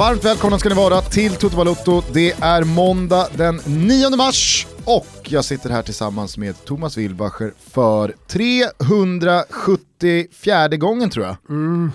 Varmt välkomna ska ni vara till Toto Balotto. Det är måndag den 9 mars och jag sitter här tillsammans med Thomas Wilbacher för 374 gången tror jag. Mhm,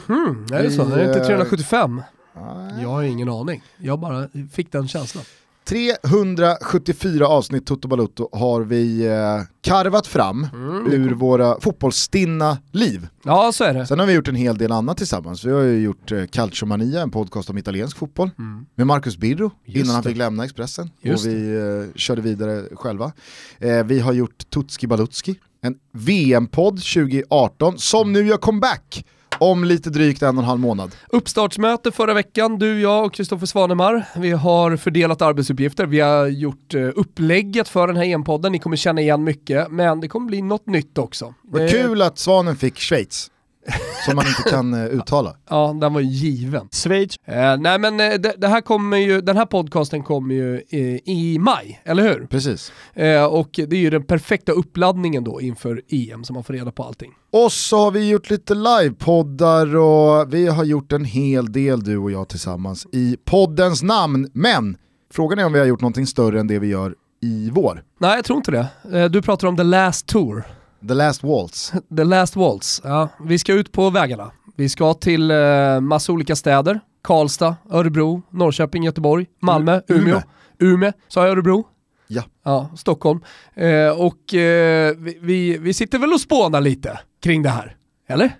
är det så? Är det inte 375? Nej. Jag har ingen aning. Jag bara fick den känslan. 374 avsnitt Toto Balotto har vi eh, karvat fram ur våra fotbollsstinna liv. Ja, så är det. Sen har vi gjort en hel del annat tillsammans. Vi har ju gjort eh, Calciomania, en podcast om italiensk fotboll, med Marcus Birro Just innan han det. fick lämna Expressen. Just och vi eh, körde vidare själva. Eh, vi har gjort Tutski Balutski, en VM-podd 2018 som nu gör comeback om lite drygt en och en halv månad. Uppstartsmöte förra veckan, du, jag och Kristoffer Svanemar. Vi har fördelat arbetsuppgifter, vi har gjort eh, upplägget för den här EM-podden, ni kommer känna igen mycket, men det kommer bli något nytt också. Vad Eh, kul att Svanen fick Schweiz, som man inte kan eh, uttala. Ja, den var ju given. Schweiz. Eh, nej men eh, det, det här kommer ju, den här podcasten kommer ju i, i maj, eller hur? Precis. Eh, och det är ju den perfekta uppladdningen då inför EM, så man får reda på allting. Och så har vi gjort lite livepoddar och vi har gjort en hel del du och jag tillsammans i poddens namn. Men frågan är om vi har gjort någonting större än det vi gör i vår. Nej, jag tror inte det. Eh, Du pratar om The Last Tour. The Last Waltz. The Last Waltz. Ja, vi ska ut på vägarna. Vi ska till eh, massa olika städer. Karlstad, Örebro, Norrköping, Göteborg, Malmö, Umeå. Umeå. Umeå, sa jag Örebro? Ja. Ja, Stockholm. Eh, och eh, vi, vi, vi sitter väl och spånar lite kring det här. Eller?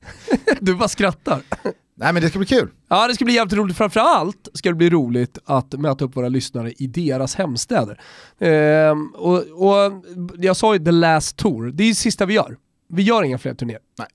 du bara skrattar. Nej men det ska bli kul. Ja, det ska bli jävligt roligt. Framförallt ska det bli roligt att möta upp våra lyssnare i deras hemstäder. Ehm, och, och jag sa ju The Last Tour, det är det sista vi gör. Vi gör inga fler turnéer. Nej.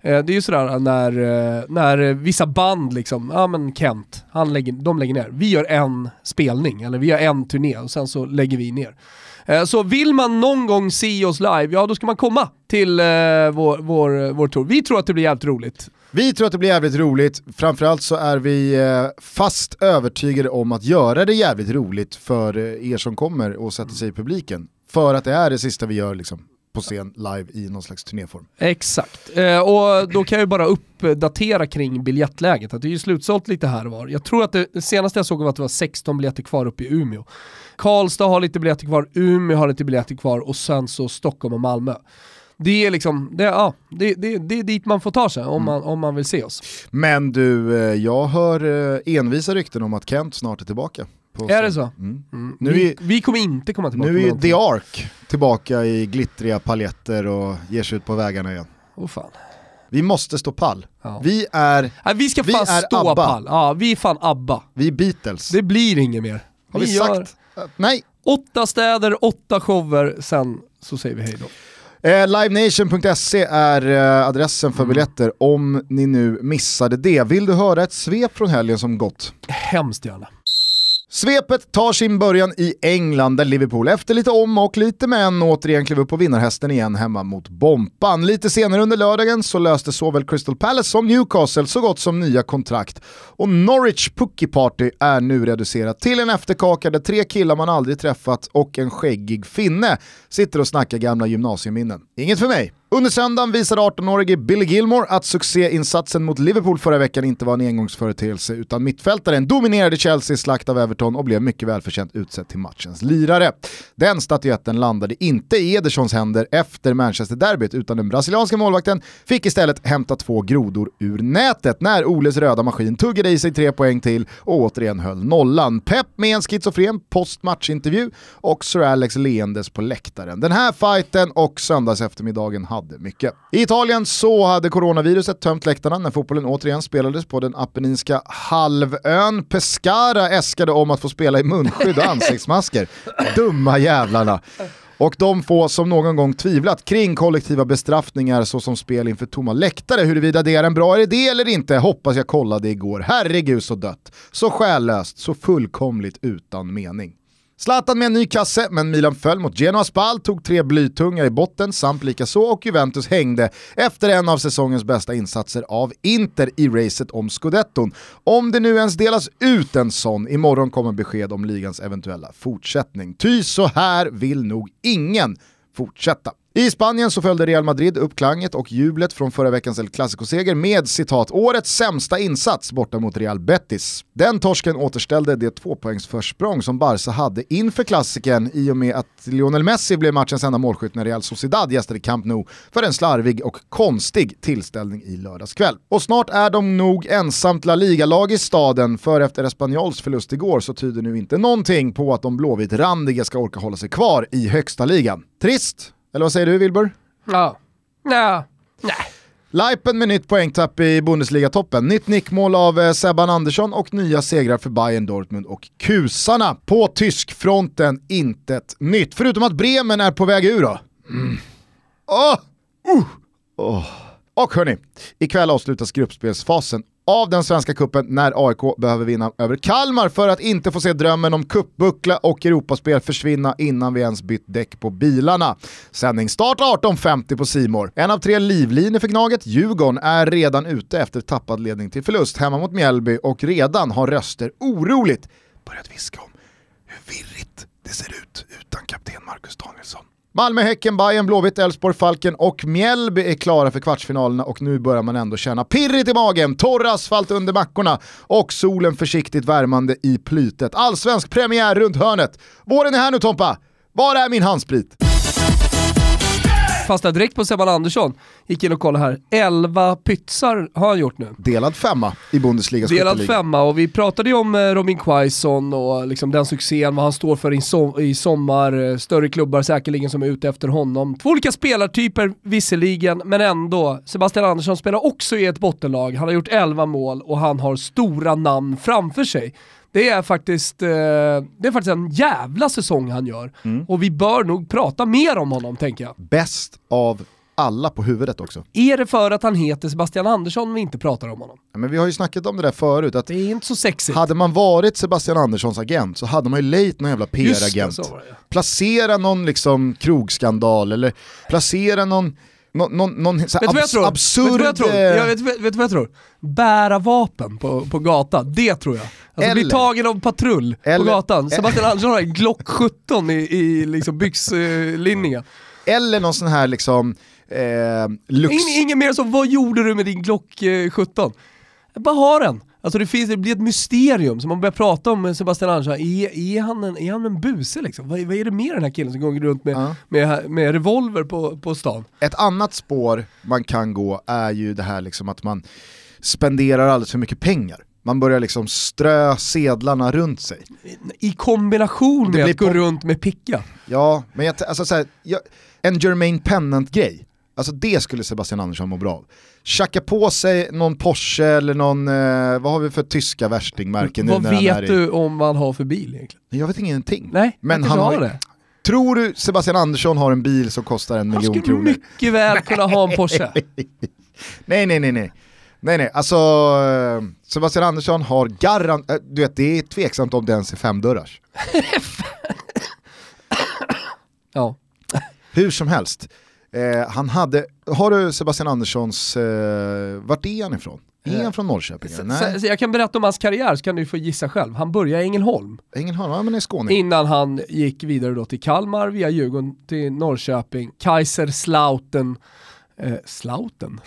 Eh, Det är ju sådär när, eh, när vissa band liksom, ja men Kent, han lägger, de lägger ner. Vi gör en spelning, eller vi gör en turné och sen så lägger vi ner. Eh, så vill man någon gång se oss live, ja då ska man komma till eh, vår, vår, eh, vår tour. Vi tror att det blir jävligt roligt. Vi tror att det blir jävligt roligt, framförallt så är vi eh, fast övertygade om att göra det jävligt roligt för er som kommer och sätter sig i publiken. För att det är det sista vi gör liksom, på scen live i någon slags turnéform. Exakt, eh, och då kan jag ju bara uppdatera kring biljettläget. Att det är ju slutsålt lite här och var. Jag tror att det, det senaste jag såg var att det var 16 biljetter kvar uppe i Umeå. Karlstad har lite biljetter kvar, Umeå har lite biljetter kvar och sen så Stockholm och Malmö. Det är liksom, det, ja, det, det, det är dit man får ta sig om, man, om man vill se oss. Men du, eh, jag hör eh, envisa rykten om att Kent snart är tillbaka. På Är det så? Mm. Mm. Nu vi, är- vi kommer inte komma tillbaka Nu är ju. The Ark tillbaka i glittriga paljetter och ger sig ut på vägarna igen. Oh, fan. Vi måste stå pall. Ja. Vi är, Nej, vi ska Vi fan är stå ABBA. pall. Ja, vi är fan ABBA. vi är Beatles. Det blir inget mer. Har vi gör- sagt? att- Nej. Åtta städer, åtta shower, sen så säger vi hej då. Eh, Livenation.se är eh, adressen Mm. för biljetter om ni nu missade det. Vill du höra ett svep från helgen som gått? Hemskt gärna. Svepet tar sin början i England där Liverpool efter lite om och lite men återigen klev upp på vinnarhästen igen hemma mot Bompan. Lite senare under lördagen så löste såväl Crystal Palace som Newcastle så gott som nya kontrakt. Och Norwich Pookie Party är nu reducerat till en efterkaka där tre killar man aldrig träffat och en skäggig finne sitter och snackar gamla gymnasieminnen. Inget för mig. Under söndagen visade 18-årige Billy Gilmore att succéinsatsen mot Liverpool förra veckan inte var en engångsföreteelse utan mittfältaren dominerade Chelseas slakt av Everton och blev mycket välförtjänt utsedd till matchens lirare. Den statyetten landade inte i Edersons händer efter Manchester-derbyt utan den brasilianska målvakten fick istället hämta två grodor ur nätet när Oles röda maskin tuggade i sig tre poäng till och återigen höll nollan. Pep med en schizofren postmatchintervju och Sir Alex leendes på läktaren. Den här fighten och söndags eftermiddagen hade mycket. I Italien så hade coronaviruset tömt läktarna när fotbollen återigen spelades på den apenninska halvön. Pescara äskade om att få spela i munskydd och ansiktsmasker. Dumma jävlarna. Och de få som någon gång tvivlat kring kollektiva bestraffningar såsom spel inför tomma läktare, huruvida det är en bra idé eller inte, hoppas jag kollade igår. Herregud så dött. Så själlöst, så fullkomligt utan mening. Zlatan med en ny kasse, men Milan föll mot Genoa Spal, tog tre blytunga i botten samt likaså och Juventus hängde efter en av säsongens bästa insatser av Inter i racet om scudetton. Om det nu ens delas ut en sån, imorgon kommer besked om ligans eventuella fortsättning. Ty så här vill nog ingen fortsätta. I Spanien så följde Real Madrid upp klanget och jublet från förra veckans El Clasico-seger med citat “årets sämsta insats” borta mot Real Betis. Den torsken återställde det tvåpoängsförsprång som Barca hade inför klassiken i och med att Lionel Messi blev matchens enda målskytt när Real Sociedad gästade Camp Nou för en slarvig och konstig tillställning i lördags kväll. Och snart är de nog ensamt La Liga-lag i staden, för efter Espanyols förlust igår så tyder nu inte någonting på att de blåvit-randiga ska orka hålla sig kvar i högsta ligan. Trist, eller vad säger du Wilbur? Ja. Ja. Nej. Lajpen med nytt poängtapp i Bundesliga-toppen, nytt nickmål av eh, Sebban Andersson och nya segrar för Bayern Dortmund och kusarna. På tyskfronten intet nytt, förutom att Bremen är på väg ur då. Mm. Oh! Uh! Oh. Och hörni, ikväll avslutas gruppspelsfasen av den svenska kuppen när AIK behöver vinna över Kalmar för att inte få se drömmen om kuppbuckla och Europaspel försvinna innan vi ens bytt däck på bilarna. Sändning start 18.50 på Simor. En av tre livlinor för Gnaget, Djurgården, är redan ute efter tappad ledning till förlust hemma mot Mjällby och redan har röster oroligt börjat viska om hur virrigt det ser ut utan kapten Marcus Danielsson. Malmö, Häcken, Bayern, Blåvitt, Elfsborg, Falken och Mjällby är klara för kvartsfinalerna och nu börjar man ändå känna pirrigt i magen, torr asfalt under mackorna och solen försiktigt värmande i plytet. Allsvensk premiär runt hörnet. Våren är här nu Tompa! Var är min handsprit? Fastnade direkt på Sebban Andersson. Gick in och kollade här. 11 pytsar har han gjort nu. Delad femma i Bundesligas Delad femma och vi pratade ju om eh, Robin Quaison och liksom den succén, vad han står för i, som, i sommar, eh, större klubbar säkerligen som är ute efter honom. Två olika spelartyper visserligen, men ändå. Sebastian Andersson spelar också i ett bottenlag, han har gjort 11 mål och han har stora namn framför sig. Det är faktiskt, eh, det är faktiskt en jävla säsong han gör. Mm. Och vi bör nog prata mer om honom tänker jag. Bäst av alla på huvudet också. Är det för att han heter Sebastian Andersson vi inte pratar om honom? Ja, men vi har ju snackat om det där förut. Att det är inte så sexigt. Hade man varit Sebastian Anderssons agent så hade man ju lejt någon jävla PR-agent. Placera någon liksom krogskandal eller placera någon någon, någon, någon vet abs absurd... Vet du vad jag tror? Jag vet, vet, vet vad jag tror? Bära vapen på, på gatan, det tror jag. Alltså eller, bli tagen av patrull eller, på gatan. Sebastian Andersson har en Glock 17 i, i liksom byxlinningen. Eller någon sån här liksom... Eh, lux... Ingen, ingen mer så, vad gjorde du med din Glock 17? Jag bara har den. Alltså det, finns, det blir ett mysterium, så man börjar prata om Sebastian Andersson, är, är, han en, är han en buse liksom? Vad, vad är det med den här killen som går runt med, ja. med, med revolver på, på stan? Ett annat spår man kan gå är ju det här liksom att man spenderar alldeles för mycket pengar. Man börjar liksom strö sedlarna runt sig. I kombination med att gå runt med picka. Ja, men jag, alltså så här, jag, en Jermaine Pennant-grej, alltså det skulle Sebastian Andersson må bra av tjacka på sig någon Porsche eller någon, eh, vad har vi för tyska värstingmärken Vad vet i... du om vad han har för bil egentligen? Jag vet ingenting. Nej, men han har det. Tror du Sebastian Andersson har en bil som kostar en miljon kronor? Han skulle mycket väl kunna ha en Porsche. nej, nej, nej, nej. Nej, nej, alltså eh, Sebastian Andersson har garant, äh, du vet det är tveksamt om det ens är femdörrars. ja. Hur som helst, Eh, han hade, har du Sebastian Anderssons, eh, vart är han ifrån? Är han från Norrköping? Så, Nej. Jag kan berätta om hans karriär så kan du få gissa själv. Han började i Ängelholm. Ängelholm, ja men i Skåne. Innan han gick vidare då till Kalmar, via Djurgården till Norrköping, Kaiserslautern, eh, Slauten?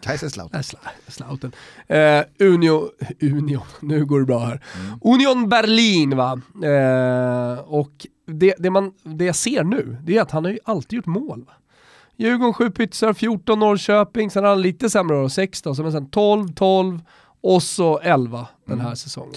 Kaiserslautern. Slauten. Eh, Unio, Unio, nu går det bra här. Mm. Union Berlin va. Eh, och det, det, man, det jag ser nu, det är att han har ju alltid gjort mål. Va? Djurgården 7 pytsar, 14 Norrköping, sen har han lite sämre då, 6 då, sen 12, 12 och så 11 den här mm. säsongen.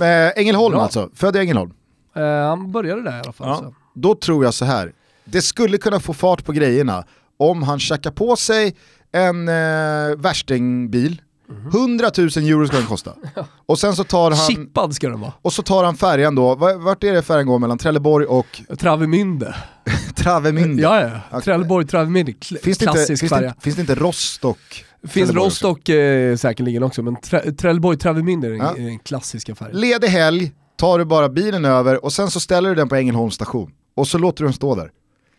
Äh, Ängelholm Bra. alltså, född i Ängelholm? Uh, han började där i alla fall. Ja. Då tror jag så här. det skulle kunna få fart på grejerna om han tjackar på sig en eh, värstingbil. 100 000 euro ska den kosta. Och sen så tar han... Chippad ska den vara. Och så tar han färjan då, vart är det färjan går mellan Trelleborg och... Travemünde. Travemünde? Ja, ja. Okay. Trelleborg, Travemünde, Kl finns klassisk inte, färja. Finns det, finns det inte Rostock? Finns Rostock eh, säkerligen också, men Tre Trelleborg, Travemünde är, ja. är den klassiska färjan. Ledig helg, tar du bara bilen över och sen så ställer du den på Ängelholms station. Och så låter du den stå där.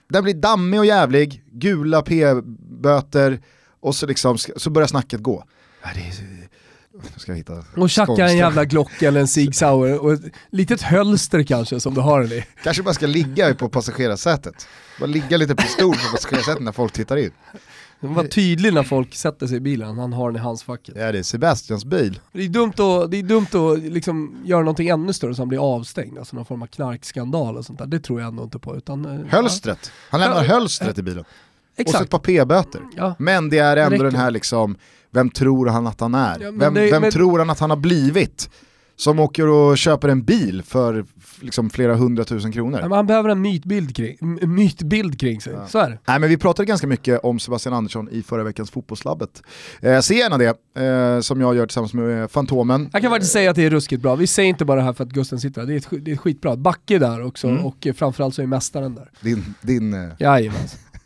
Den blir dammig och jävlig, gula p-böter och så, liksom, så börjar snacket gå. Ska jag hitta Och tjacka en jävla Glock eller en Sig Sauer och ett litet hölster kanske som du har den i. Kanske bara ska ligga på passagerarsätet. Bara ligga lite pistol på passagerarsätet när folk tittar in. Var tydlig när folk sätter sig i bilen, han har den i handskfacket. Ja det är Sebastians bil. Det är dumt att, det är dumt att liksom göra någonting ännu större så han blir avstängd, alltså någon form av knarkskandal och sånt där. Det tror jag ändå inte på. Utan, eh, Hölstret. Han lämnar Ja. hölstret i bilen. Ja, Och så ett exakt. par p-böter. Ja. Men det är ändå Räcker. den här liksom, vem tror han att han är? Ja, vem det- vem men- tror han att han har blivit? Som åker och köper en bil för liksom flera hundratusen kronor. Ja, han behöver en mytbild kring, mytbild kring sig, så är det. Nej men vi pratade ganska mycket om Sebastian Andersson i förra veckans Fotbollslabbet. Eh, se gärna det, eh, som jag gör tillsammans med eh, Fantomen. Jag kan faktiskt säga att det är ruskigt bra. Vi säger inte bara det här för att Gusten sitter där, det är, ett, det är skitbra. Backe där också Mm. och eh, framförallt så är mästaren där. Din, din eh, Jajamän.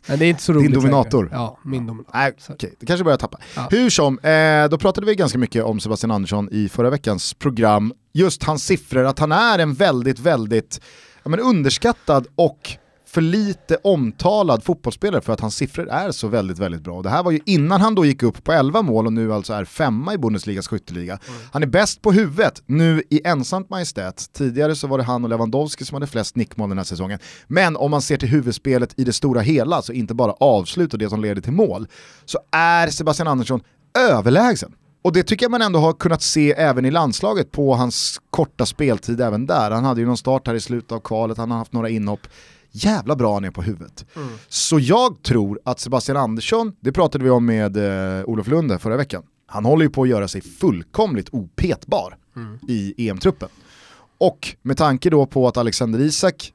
Men det är inte så roligt dominator. längre. Ja, min dominator. Nej, okej, det kanske börjar tappa. Ja. Hur som, eh, då pratade vi ganska mycket om Sebastian Andersson i förra veckans program. Just hans siffror, att han är en väldigt, väldigt ja, men underskattad och för lite omtalad fotbollsspelare för att hans siffror är så väldigt, väldigt bra. Och det här var ju innan han då gick upp på 11 mål och nu alltså är femma i Bundesligas skytteliga. Han är bäst på huvudet, nu i ensamt majestät. Tidigare så var det han och Lewandowski som hade flest nickmål den här säsongen. Men om man ser till huvudspelet i det stora hela, alltså inte bara avslut och det som leder till mål, så är Sebastian Andersson överlägsen. Och det tycker jag man ändå har kunnat se även i landslaget på hans korta speltid även där. Han hade ju någon start här i slutet av kvalet, han har haft några inhopp. Jävla bra han är på huvudet. Så jag tror att Sebastian Andersson, det pratade vi om med eh, Olof Lunde förra veckan, han håller ju på att göra sig fullkomligt opetbar i EM-truppen. Och med tanke då på att Alexander Isak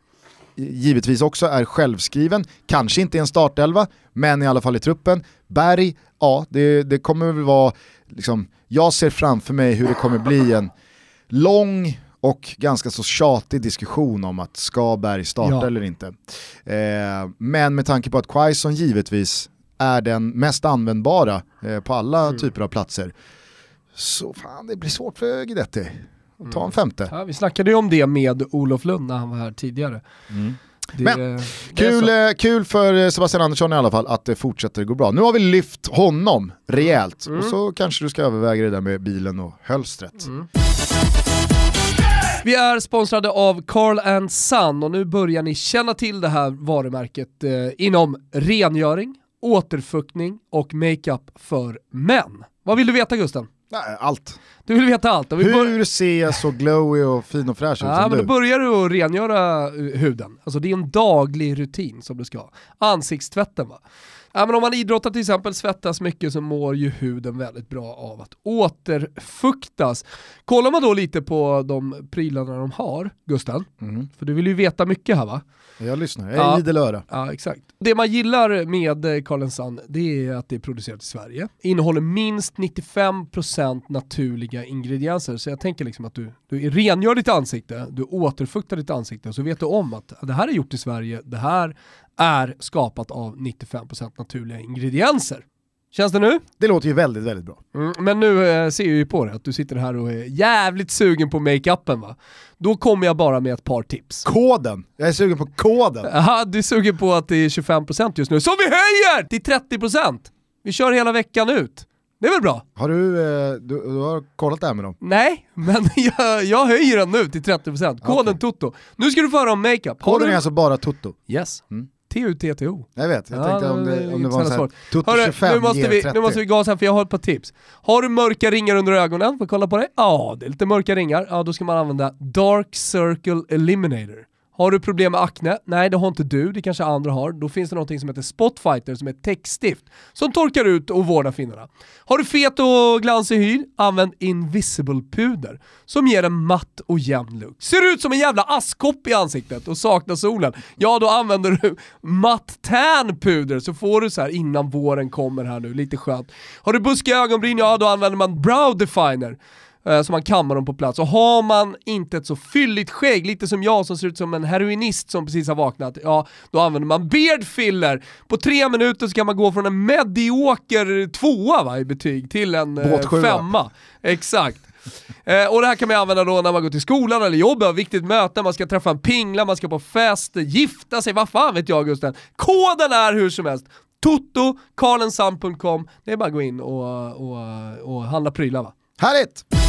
givetvis också är självskriven, kanske inte i en startelva, men i alla fall i truppen. Berg, ja det, det kommer väl vara, liksom, jag ser framför mig hur det kommer bli en lång och ganska så tjatig diskussion om att ska Berg starta Ja. eller inte. Eh, men med tanke på att Quaison givetvis är den mest användbara eh, på alla typer av platser, så fan det blir svårt för Guidetti att ta en femte. Ja, vi snackade ju om det med Olof Lund när han var här tidigare. Det, Men, det är Kul, eh, kul för eh, Sebastian Andersson i alla fall att det fortsätter gå bra. Nu har vi lyft honom rejält Mm. och så kanske du ska överväga det där med bilen och hölstret. Vi är sponsrade av Carl Son och nu börjar ni känna till det här varumärket eh, inom rengöring, återfuktning och makeup för män. Vad vill du veta Gusten? Nej, allt. Du vill veta allt. Vi Hur ser jag så glowy och fin och fräsch ut Ja, som men du? då börjar du att rengöra eh, huden. Alltså det är en daglig rutin som du ska ha. Ansiktstvätten va. Ja, men om man idrottar till exempel, svettas mycket så mår ju huden väldigt bra av att återfuktas. Kollar man då lite på de prylarna de har, Gusten, Mhm. för du vill ju veta mycket här va? Jag lyssnar, jag är Ja. idel öra. Ja, exakt. Det man gillar med eh, Carl Sun, det är att det är producerat i Sverige. Innehåller minst 95% naturliga ingredienser. Så jag tänker liksom att du, du rengör ditt ansikte, du återfuktar ditt ansikte, så vet du om att det här är gjort i Sverige, det här är skapat av 95% naturliga ingredienser. Känns det nu? Det låter ju väldigt, väldigt bra. Mm, men nu eh, ser jag ju på dig att du sitter här och är jävligt sugen på makeupen va? Då kommer jag bara med ett par tips. Koden, jag är sugen på koden. Jaha, du är sugen på att det är 25% just nu, så vi höjer till 30%! Vi kör hela veckan ut. Det är väl bra? Har du, eh, du, du har kollat det här med dem? Nej, men jag, jag höjer den nu till 30%. Koden Okej. TOTO. Nu ska du få höra om makeup. Har Koden du- är alltså bara Toto. Yes. Mm. T-U-T-T-O. Jag vet, jag Ja, tänkte om det om det var en så sån här svårt. Toto Hörru, 25 nu, måste vi, 30. nu måste vi gasa här för jag har ett par tips. Har du mörka ringar under ögonen? Får kolla på dig? Ja, det är lite mörka ringar. Ja, då ska man använda Dark Circle Eliminator. Har du problem med akne? Nej, det har inte du, det kanske andra har. Då finns det någonting som heter Spotfighter som är ett täckstift som torkar ut och vårdar finnarna. Har du fet och glansig hy? Använd Invisible Puder som ger en matt och jämn look. Ser ut som en jävla askkopp i ansiktet och saknar solen? Ja, då använder du matt tan puder så får du så här innan våren kommer här nu, lite skönt. Har du buskiga ögonbryn? Ja, då använder man Brow Definer så man kammar dem på plats. Och har man inte ett så fylligt skägg, lite som jag som ser ut som en heroinist som precis har vaknat, ja då använder man beard filler. På tre minuter så kan man gå från en medioker tvåa va, i betyg till en eh, femma. Exakt. Eh, och det här kan man använda då när man går till skolan eller jobbet, viktigt möte, man ska träffa en pingla, man ska på fest, gifta sig, vad fan vet jag Gusten. Koden är hur som helst Toto, carlensam.com, det är bara att gå in och, och, och handla prylar va. Härligt!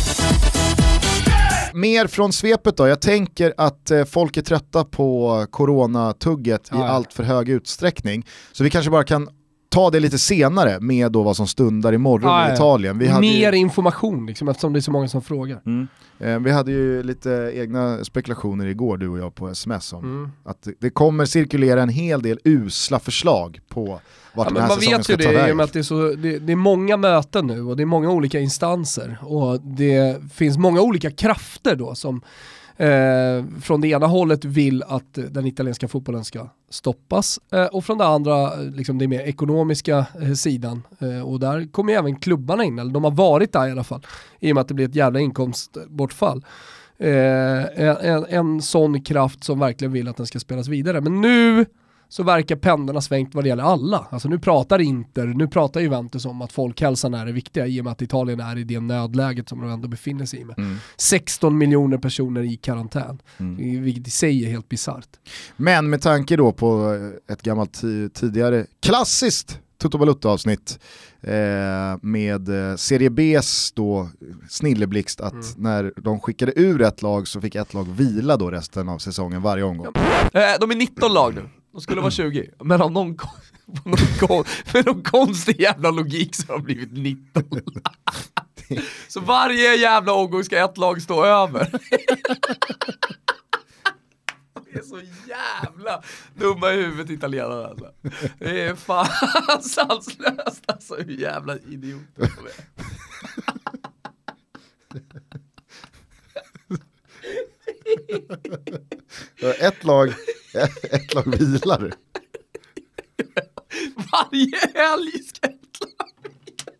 Mer från svepet då. Jag tänker att eh, folk är trötta på coronatugget i Ja, ja. allt för hög utsträckning. Så vi kanske bara kan ta det lite senare med då vad som stundar imorgon ja. i Italien. Vi hade, Mer ju, information liksom, eftersom det är så många som frågar. eh, vi hade ju lite egna spekulationer igår du och jag på sms om Mm. att det kommer cirkulera en hel del usla förslag på vart Ja, den här man vet ju det i och med att det är, så, det, det är många möten nu och det är många olika instanser och det finns många olika krafter då som eh, från det ena hållet vill att den italienska fotbollen ska stoppas eh, och från det andra, eh, liksom det mer ekonomiska eh, sidan eh, och där kommer ju även klubbarna in, eller de har varit där i alla fall, i och med att det blir ett jävla inkomstbortfall. Eh, en, en, en sån kraft som verkligen vill att den ska spelas vidare. Men nu så verkar pendeln ha svängt vad det gäller alla. Alltså nu pratar Inter, nu pratar Juventus om att folkhälsan är det viktiga i och med att Italien är i det nödläget som de ändå befinner sig i med. Mm. 16 miljoner personer i karantän, Mm. vilket i sig är helt bisarrt. Men med tanke då på ett gammalt ti- tidigare klassiskt Toto Balutta-avsnitt eh, med eh, Serie Bs då snilleblixt att Mm. när de skickade ur ett lag så fick ett lag vila då resten av säsongen varje omgång. Eh, de är 19 lag nu, de skulle vara 20. Men av någon, någon, kon- för någon konstig jävla logik så har de blivit 19. så varje jävla omgång ska ett lag stå över. Det är så jävla dumma i huvudet italienarna alltså. Det är fan sanslöst alltså hur jävla idioter de är. Ett lag, ett lag vilar. Varje helg ska ett lag vila.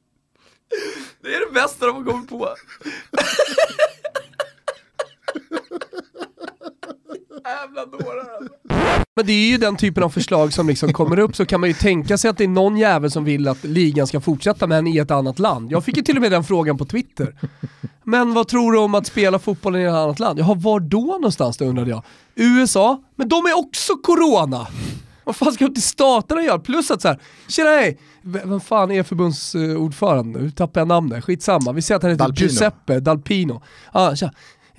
Det är det bästa de har kommit på. Jävla dårar alltså. Men det är ju den typen av förslag som liksom kommer upp så kan man ju tänka sig att det är någon jävel som vill att ligan ska fortsätta men i ett annat land. Jag fick ju till och med den frågan på Twitter. Men vad tror du om att spela fotbollen i ett annat land? Jaha, var då någonstans då undrade jag. USA? Men de är också corona! Vad fan ska de till staterna göra? Plus att så här, tjena hej! Vem fan är förbundsordförande? Nu tappar jag namnet, skitsamma. Vi säger att han heter Dalpino. Giuseppe Dalpino. Ah, tja.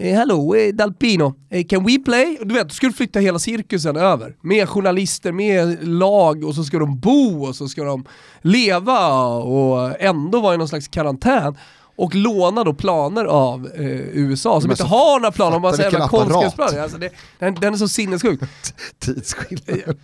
Eh, Hello, eh, Dalpino. Eh, can we play? Du vet, du skulle flytta hela cirkusen över. Med journalister, med lag och så ska de bo och så ska de leva och ändå vara i någon slags karantän. Och låna då planer av eh, USA som inte har några planer, jävla vilken apparat. konstgräsplaner. Alltså det, den, den är så sinnessjuk. Tidsskillnad.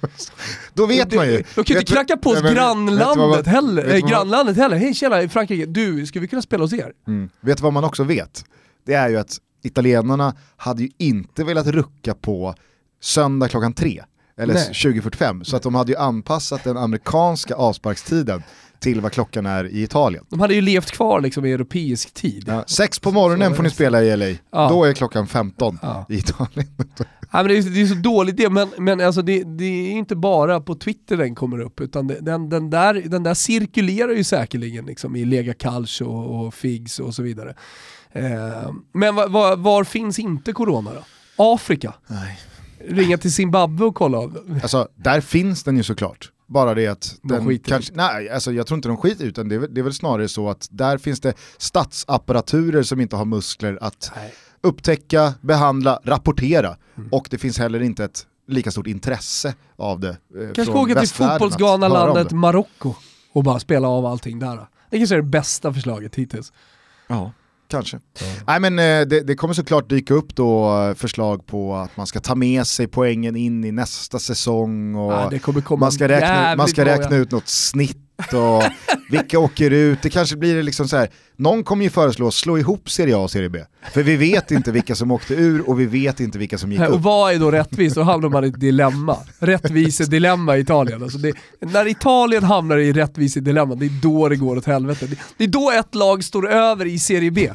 Då vet man ju. De kan ju inte knacka på oss Nej, vad man- grannlandet heller. Eh, grannlandet heller. Hej tjena, i Frankrike, du, ska vi kunna spela hos er? Mm. Vet du vad man också vet? Det är ju att italienarna hade ju inte velat rucka på söndag klockan tre eller Nej. 20.45 så att de hade ju anpassat den amerikanska avsparkstiden till vad klockan är i Italien. De hade ju levt kvar liksom i europeisk tid. Ja, sex på morgonen Så- får ni spela i LA, Ja. då är klockan 15 Ja. i Italien. Nej, men det, är, det är så dåligt det, men, men alltså det, det är inte bara på Twitter den kommer upp, utan det, den, den, där, den där cirkulerar ju säkerligen liksom, i Lega Calcio och, och Figs och så vidare. Eh, men var, var, var finns inte corona då? Afrika? Nej. Ringa till Zimbabwe och kolla. Alltså, där finns den ju såklart. Bara det att De den kanske, nej, alltså jag tror inte de skiter utan det är, väl- det är väl snarare så att där finns det statsapparaturer som inte har muskler att Nej. upptäcka, behandla, rapportera. Mm. Och det finns heller inte ett lika stort intresse av det. Eh, Kanske från åka till fotbollsgalna landet det. Marocko och bara spela av allting där. Det kanske är det bästa förslaget hittills. Ja, kanske. Nej men eh, det, det kommer såklart dyka upp då eh, förslag på att man ska ta med sig poängen in i nästa säsong och komma man ska, räkna, man ska räkna ut något snitt och vilka åker ut. Det kanske blir liksom så här. någon kommer ju föreslå slå ihop Serie A och Serie B. För vi vet inte vilka som åkte ur och vi vet inte vilka som gick Och upp. vad är då rättvist? Då hamnar man i ett dilemma. Rättvisedilemma i Italien. Alltså det, när Italien hamnar i rättvisedilemma, det är då det går åt helvete. Det, det är då ett lag står över i Serie B.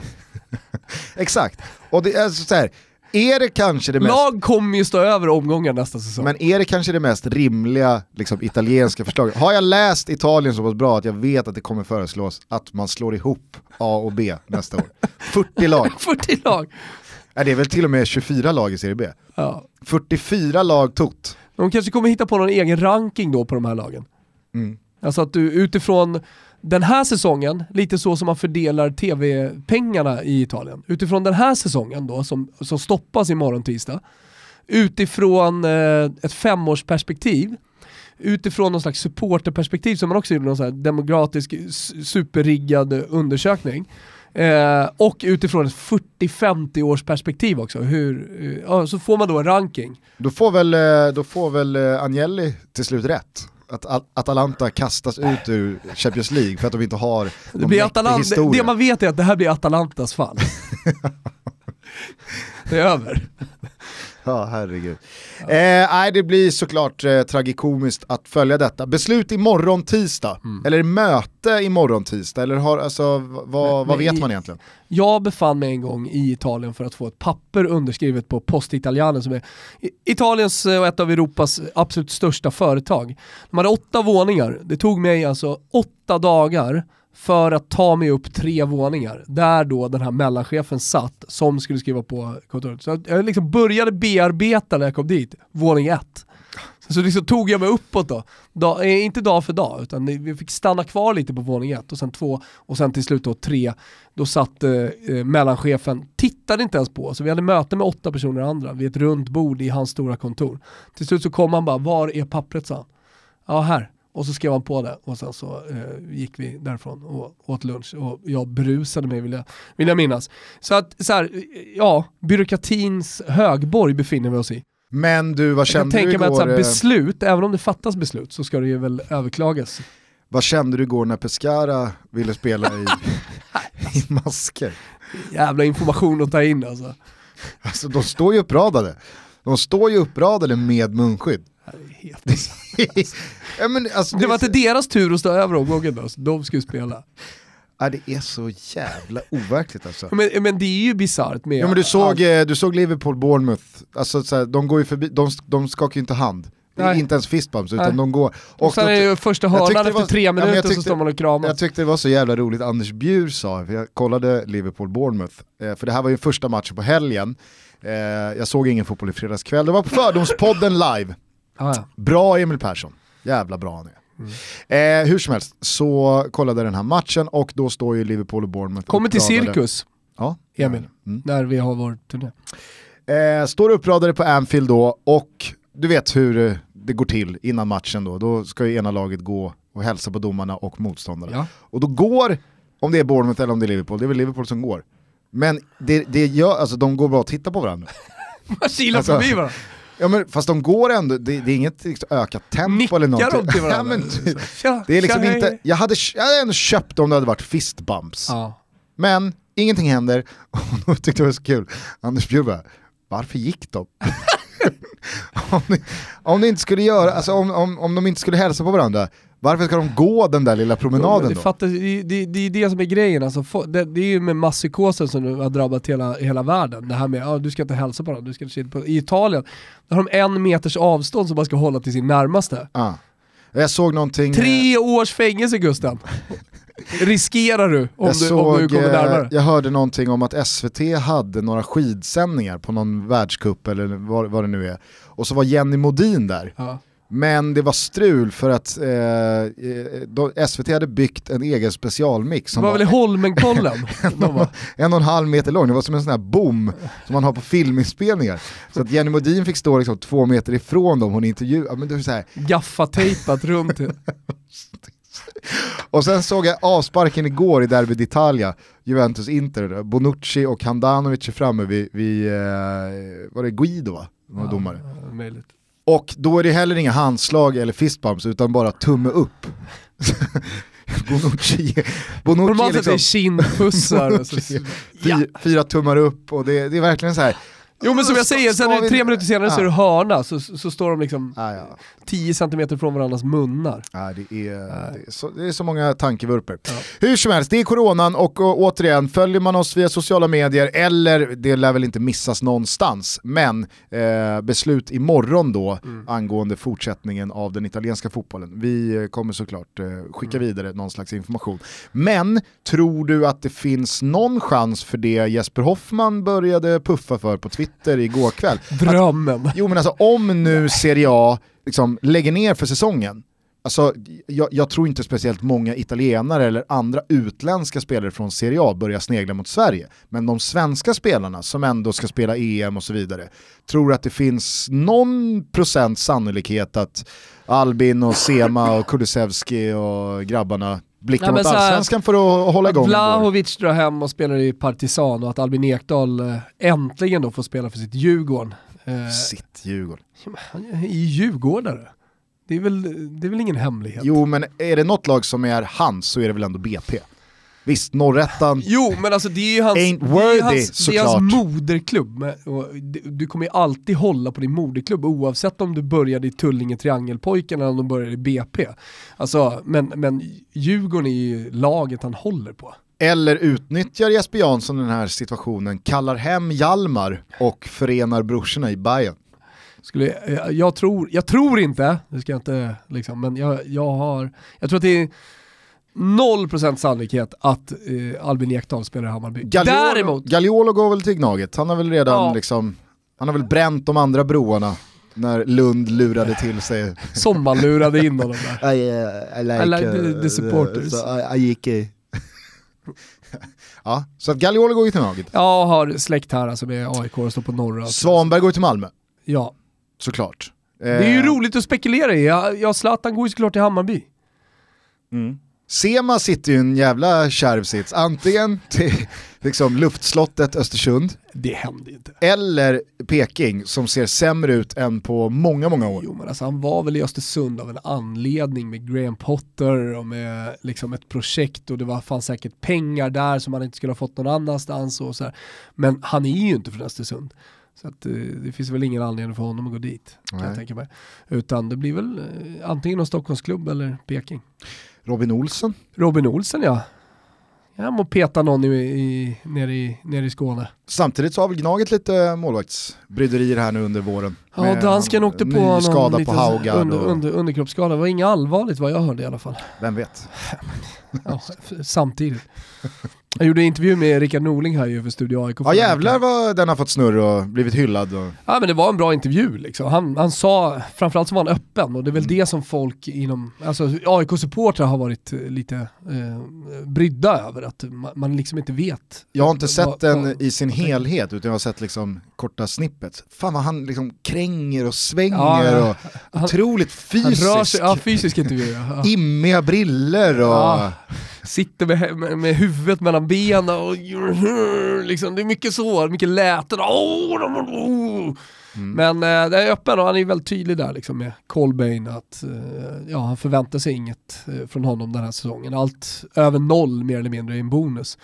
Exakt. Och det är så här. Är det kanske det mest Lag kommer ju stå över omgångar nästa säsong. Men är det kanske det mest rimliga liksom, italienska förslaget? Har jag läst Italien så pass bra att jag vet att det kommer föreslås att man slår ihop A och B nästa år? 40 lag. 40 lag. Är det är väl till och med 24 lag i Serie B? Ja. 44 lag tot. De kanske kommer hitta på någon egen ranking då på de här lagen. Mm. Alltså att du utifrån den här säsongen, lite så som man fördelar tv-pengarna i Italien. Utifrån den här säsongen då, som, som stoppas imorgon tisdag, utifrån eh, ett femårsperspektiv, utifrån någon slags supporterperspektiv som man också gjorde någon sån här demokratisk superriggad undersökning. Eh, och utifrån ett 40-50 års perspektiv också, hur, eh, så får man då en ranking. Då får väl, eh, då får väl eh, Agnelli till slut rätt? Att Atalanta kastas ut ur Champions League för att de inte har det blir Atalanta, historia. Det man vet är att det här blir Atalantas fall. det är över. Ja, herregud. Ja. Eh, nej, det blir såklart eh, tragikomiskt att följa detta. Beslut imorgon tisdag, mm. eller möte imorgon tisdag, eller har, alltså, vad, vad vet man egentligen? Jag befann mig en gång i Italien för att få ett papper underskrivet på Post Italiane som är Italiens och ett av Europas absolut största företag. De hade åtta våningar, det tog mig alltså åtta dagar för att ta mig upp tre våningar, där då den här mellanchefen satt som skulle skriva på kontoret. Så jag liksom började bearbeta när jag kom dit, våning ett. Så liksom tog jag mig uppåt då, dag, eh, inte dag för dag, utan vi fick stanna kvar lite på våning ett och sen två och sen till slut då tre. Då satt eh, eh mellanchefen, tittade inte ens på oss, vi hade möte med åtta personer andra vid ett runt bord i hans stora kontor. Till slut så kom han bara, var är pappret sa han. Ja här. Och så skrev han på det och sen så eh, gick vi därifrån och åt lunch och jag brusade mig vill jag, vill jag minnas. Så att, så här, ja, byråkratins högborg befinner vi oss i. Men du, vad kände du igår? Jag kan tänka mig att här, beslut, även om det fattas beslut så ska det ju väl överklagas. Vad kände du igår när Pescara ville spela i, i masker? Jävla information att ta in alltså. Alltså de står ju uppradade. De står ju uppradade med munskydd. Helt ja, men, alltså, det var inte deras tur att stå över omgången då, så de skulle spela. Ja, det är så jävla overkligt alltså. Men, men det är ju bisarrt med... Ja, men du, såg, eh, du såg Liverpool-Bournemouth, alltså, så de, går ju förbi, de, de skakar ju inte hand. Nej. Inte ens fistbumps utan Nej. de går... Och, och sen är ju första hörnan efter var, tre minuter ja, tyckte, så står man och kramas. Jag tyckte det var så jävla roligt, Anders Bjur sa, jag kollade Liverpool-Bournemouth, eh, för det här var ju första matchen på helgen, eh, jag såg ingen fotboll i fredags kväll, det var på Fördomspodden live. Ja. Bra Emil Persson, jävla bra han är. Mm. Eh, hur som helst, så kollade den här matchen och då står ju Liverpool och Bournemouth Kommer till cirkus, ja. Emil, mm. när vi har vår turné. Eh, står uppradade på Anfield då och du vet hur det går till innan matchen då. Då ska ju ena laget gå och hälsa på domarna och motståndarna. Ja. Och då går, om det är Bournemouth eller om det är Liverpool, det är väl Liverpool som går. Men det, det gör, alltså de går bara och tittar på varandra. Man kilar alltså, förbi varandra. Ja men fast de går ändå, det, det är inget liksom, ökat tempo Nickar eller något. Nickar de till varandra? ja, men, det är liksom inte, jag hade, jag hade ändå köpt om det hade varit fistbumps. Ja. Men ingenting händer, och då tyckte jag det var så kul. Anders Bjur bara, varför gick de? om, ni, om, ni inte skulle göra, alltså om, om, om de inte skulle hälsa på varandra, varför ska de gå den där lilla promenaden det då? Det, det, det är det som är grejen, alltså, det, det är ju med masspsykosen som nu har drabbat hela, hela världen. Det här med att du ska inte hälsa på varandra, du ska inte på. I Italien, där har de en meters avstånd som man ska hålla till sin närmaste. Ah. Jag såg någonting... Tre års fängelse Gusten! riskerar du om, du såg, om du kommer eh, närmare. Jag hörde någonting om att SVT hade några skidsändningar på någon världscup eller vad, vad det nu är. Och så var Jenny Modin där. Ja. Men det var strul för att eh, eh SVT hade byggt en egen specialmix. Som det var, var väl i Holmenkollen? en, och, en och en halv meter lång, det var som en sån här bom som man har på filminspelningar. Så att Jenny Modin fick stå liksom två meter ifrån dem hon intervjuade. Gaffatejpat runt. och sen såg jag avsparken igår i Derby d'Italia, Juventus-Inter, Bonucci och Handanovic är framme vid, vid eh, var det Guido va? Var ja, domare. Möjligt. Och då är det heller inga handslag eller fistbumps utan bara tumme upp. Bonucci, Bonucci Normalt liksom, är kindpussar. fyra, fyra tummar upp och det, det är verkligen så här Jo men som jag säger, sen tre minuter senare så är det hörna, så, så står de liksom ja, ja. 10 cm från varandras munnar. Ja, det, är, det, är så, det är så många tankevurper. Hur som helst, det är coronan och, och, återigen, följer man oss via sociala medier eller det lär väl inte missas någonstans, men eh, beslut imorgon då mm. angående fortsättningen av den italienska fotbollen. Vi kommer såklart eh, skicka mm. vidare någon slags information. Men tror du att det finns någon chans för det Jesper Hoffman började puffa för på Twitter Twitter igår kväll. Drömmen. Att, jo men alltså om nu Serie A liksom lägger ner för säsongen, Alltså, jag, jag, tror inte speciellt många italienare eller andra utländska spelare från Serie A börjar snegla mot Sverige. Men de svenska spelarna som ändå ska spela EM och så vidare tror att det finns någon procent sannolikhet att Albin och Sema och Kulusevski och grabbarna blickar ja, mot allsvenskan för att hålla igång. Vlahovic drar hem och spelar i Partisan och att Albin Ekdal eh, äntligen då får spela för sitt Djurgården. Eh, sitt Djurgården? Han är ju djurgårdare. Det är, väl, det är väl ingen hemlighet? Jo, men är det något lag som är hans så är det väl ändå BP. Visst, norrättan Jo, men alltså det är ju hans, ain't worthy, det är hans, det är hans moderklubb. Du kommer ju alltid hålla på din moderklubb oavsett om du började i Tullinge Triangelpojken eller om du började i BP. Alltså, men, men Djurgården är ju laget han håller på. Eller utnyttjar Jesper Jansson den här situationen, kallar hem Jalmar och förenar brorsorna i Bayern. Skulle, jag, jag, tror, jag tror inte, det ska jag inte liksom, men jag, jag har, jag tror att det är 0% sannolikhet att eh, Albin Ekdal spelar i Hammarby. Gagliolo, Däremot... Gagliolo går väl till Gnaget, han har väl redan ja. liksom, han har väl bränt de andra broarna när Lund lurade till sig. Som man lurade in honom där. I, uh, I, like, I like the, the uh, supporters. So I, I gick i. ja, så att Gagliolo går ju till Gnaget. Ja, har släkt här alltså med AIK och står på norra. Svanberg går till Malmö. Ja. Såklart. Det är ju eh. roligt att spekulera i, ja Zlatan går ju såklart till Hammarby. Mm. Sema sitter ju en jävla kärv sits, antingen till liksom, luftslottet Östersund, det händer inte. eller Peking som ser sämre ut än på många, många år. Jo men alltså han var väl i Östersund av en anledning med Graham Potter och med liksom ett projekt och det var, fanns säkert pengar där som han inte skulle ha fått någon annanstans och så här. Men han är ju inte från Östersund. Så att, eh, det finns väl ingen anledning för honom att gå dit, kan jag tänka mig. Utan det blir väl eh, antingen någon Stockholmsklubb eller Peking. Robin Olsen? Robin Olsen ja. Jag må peta någon i, i, nere, i, nere i Skåne. Samtidigt så har väl Gnaget lite målvaktsbryderier här nu under våren. Ja, dansken åkte på någon skada på under, under, underkroppsskada. Det var inget allvarligt vad jag hörde i alla fall. Vem vet? ja, samtidigt. Jag gjorde en intervju med Rickard Norling här ju för Studio AIK. Ja jävlar vad den har fått snurr och blivit hyllad. Och... Ja men det var en bra intervju liksom. Han, han sa, framförallt så var han öppen och det är väl mm. det som folk inom, alltså AIK-supportrar har varit eh, lite eh, brydda över, att man, man liksom inte vet. Jag har inte sett vad, den vad, i sin helhet utan jag har sett liksom korta snippet. Fan vad han liksom kränger och svänger ja, och otroligt fysisk. Han rör sig, ja, fysisk intervju. Ja. Immiga briller och... Ja sitter med, med, med huvudet mellan benen och liksom, det är mycket så, mycket läten. Mm. Men eh, det är öppen och han är väldigt tydlig där liksom, med Colbain att eh, ja, han förväntar sig inget eh, från honom den här säsongen. Allt över noll mer eller mindre är en bonus.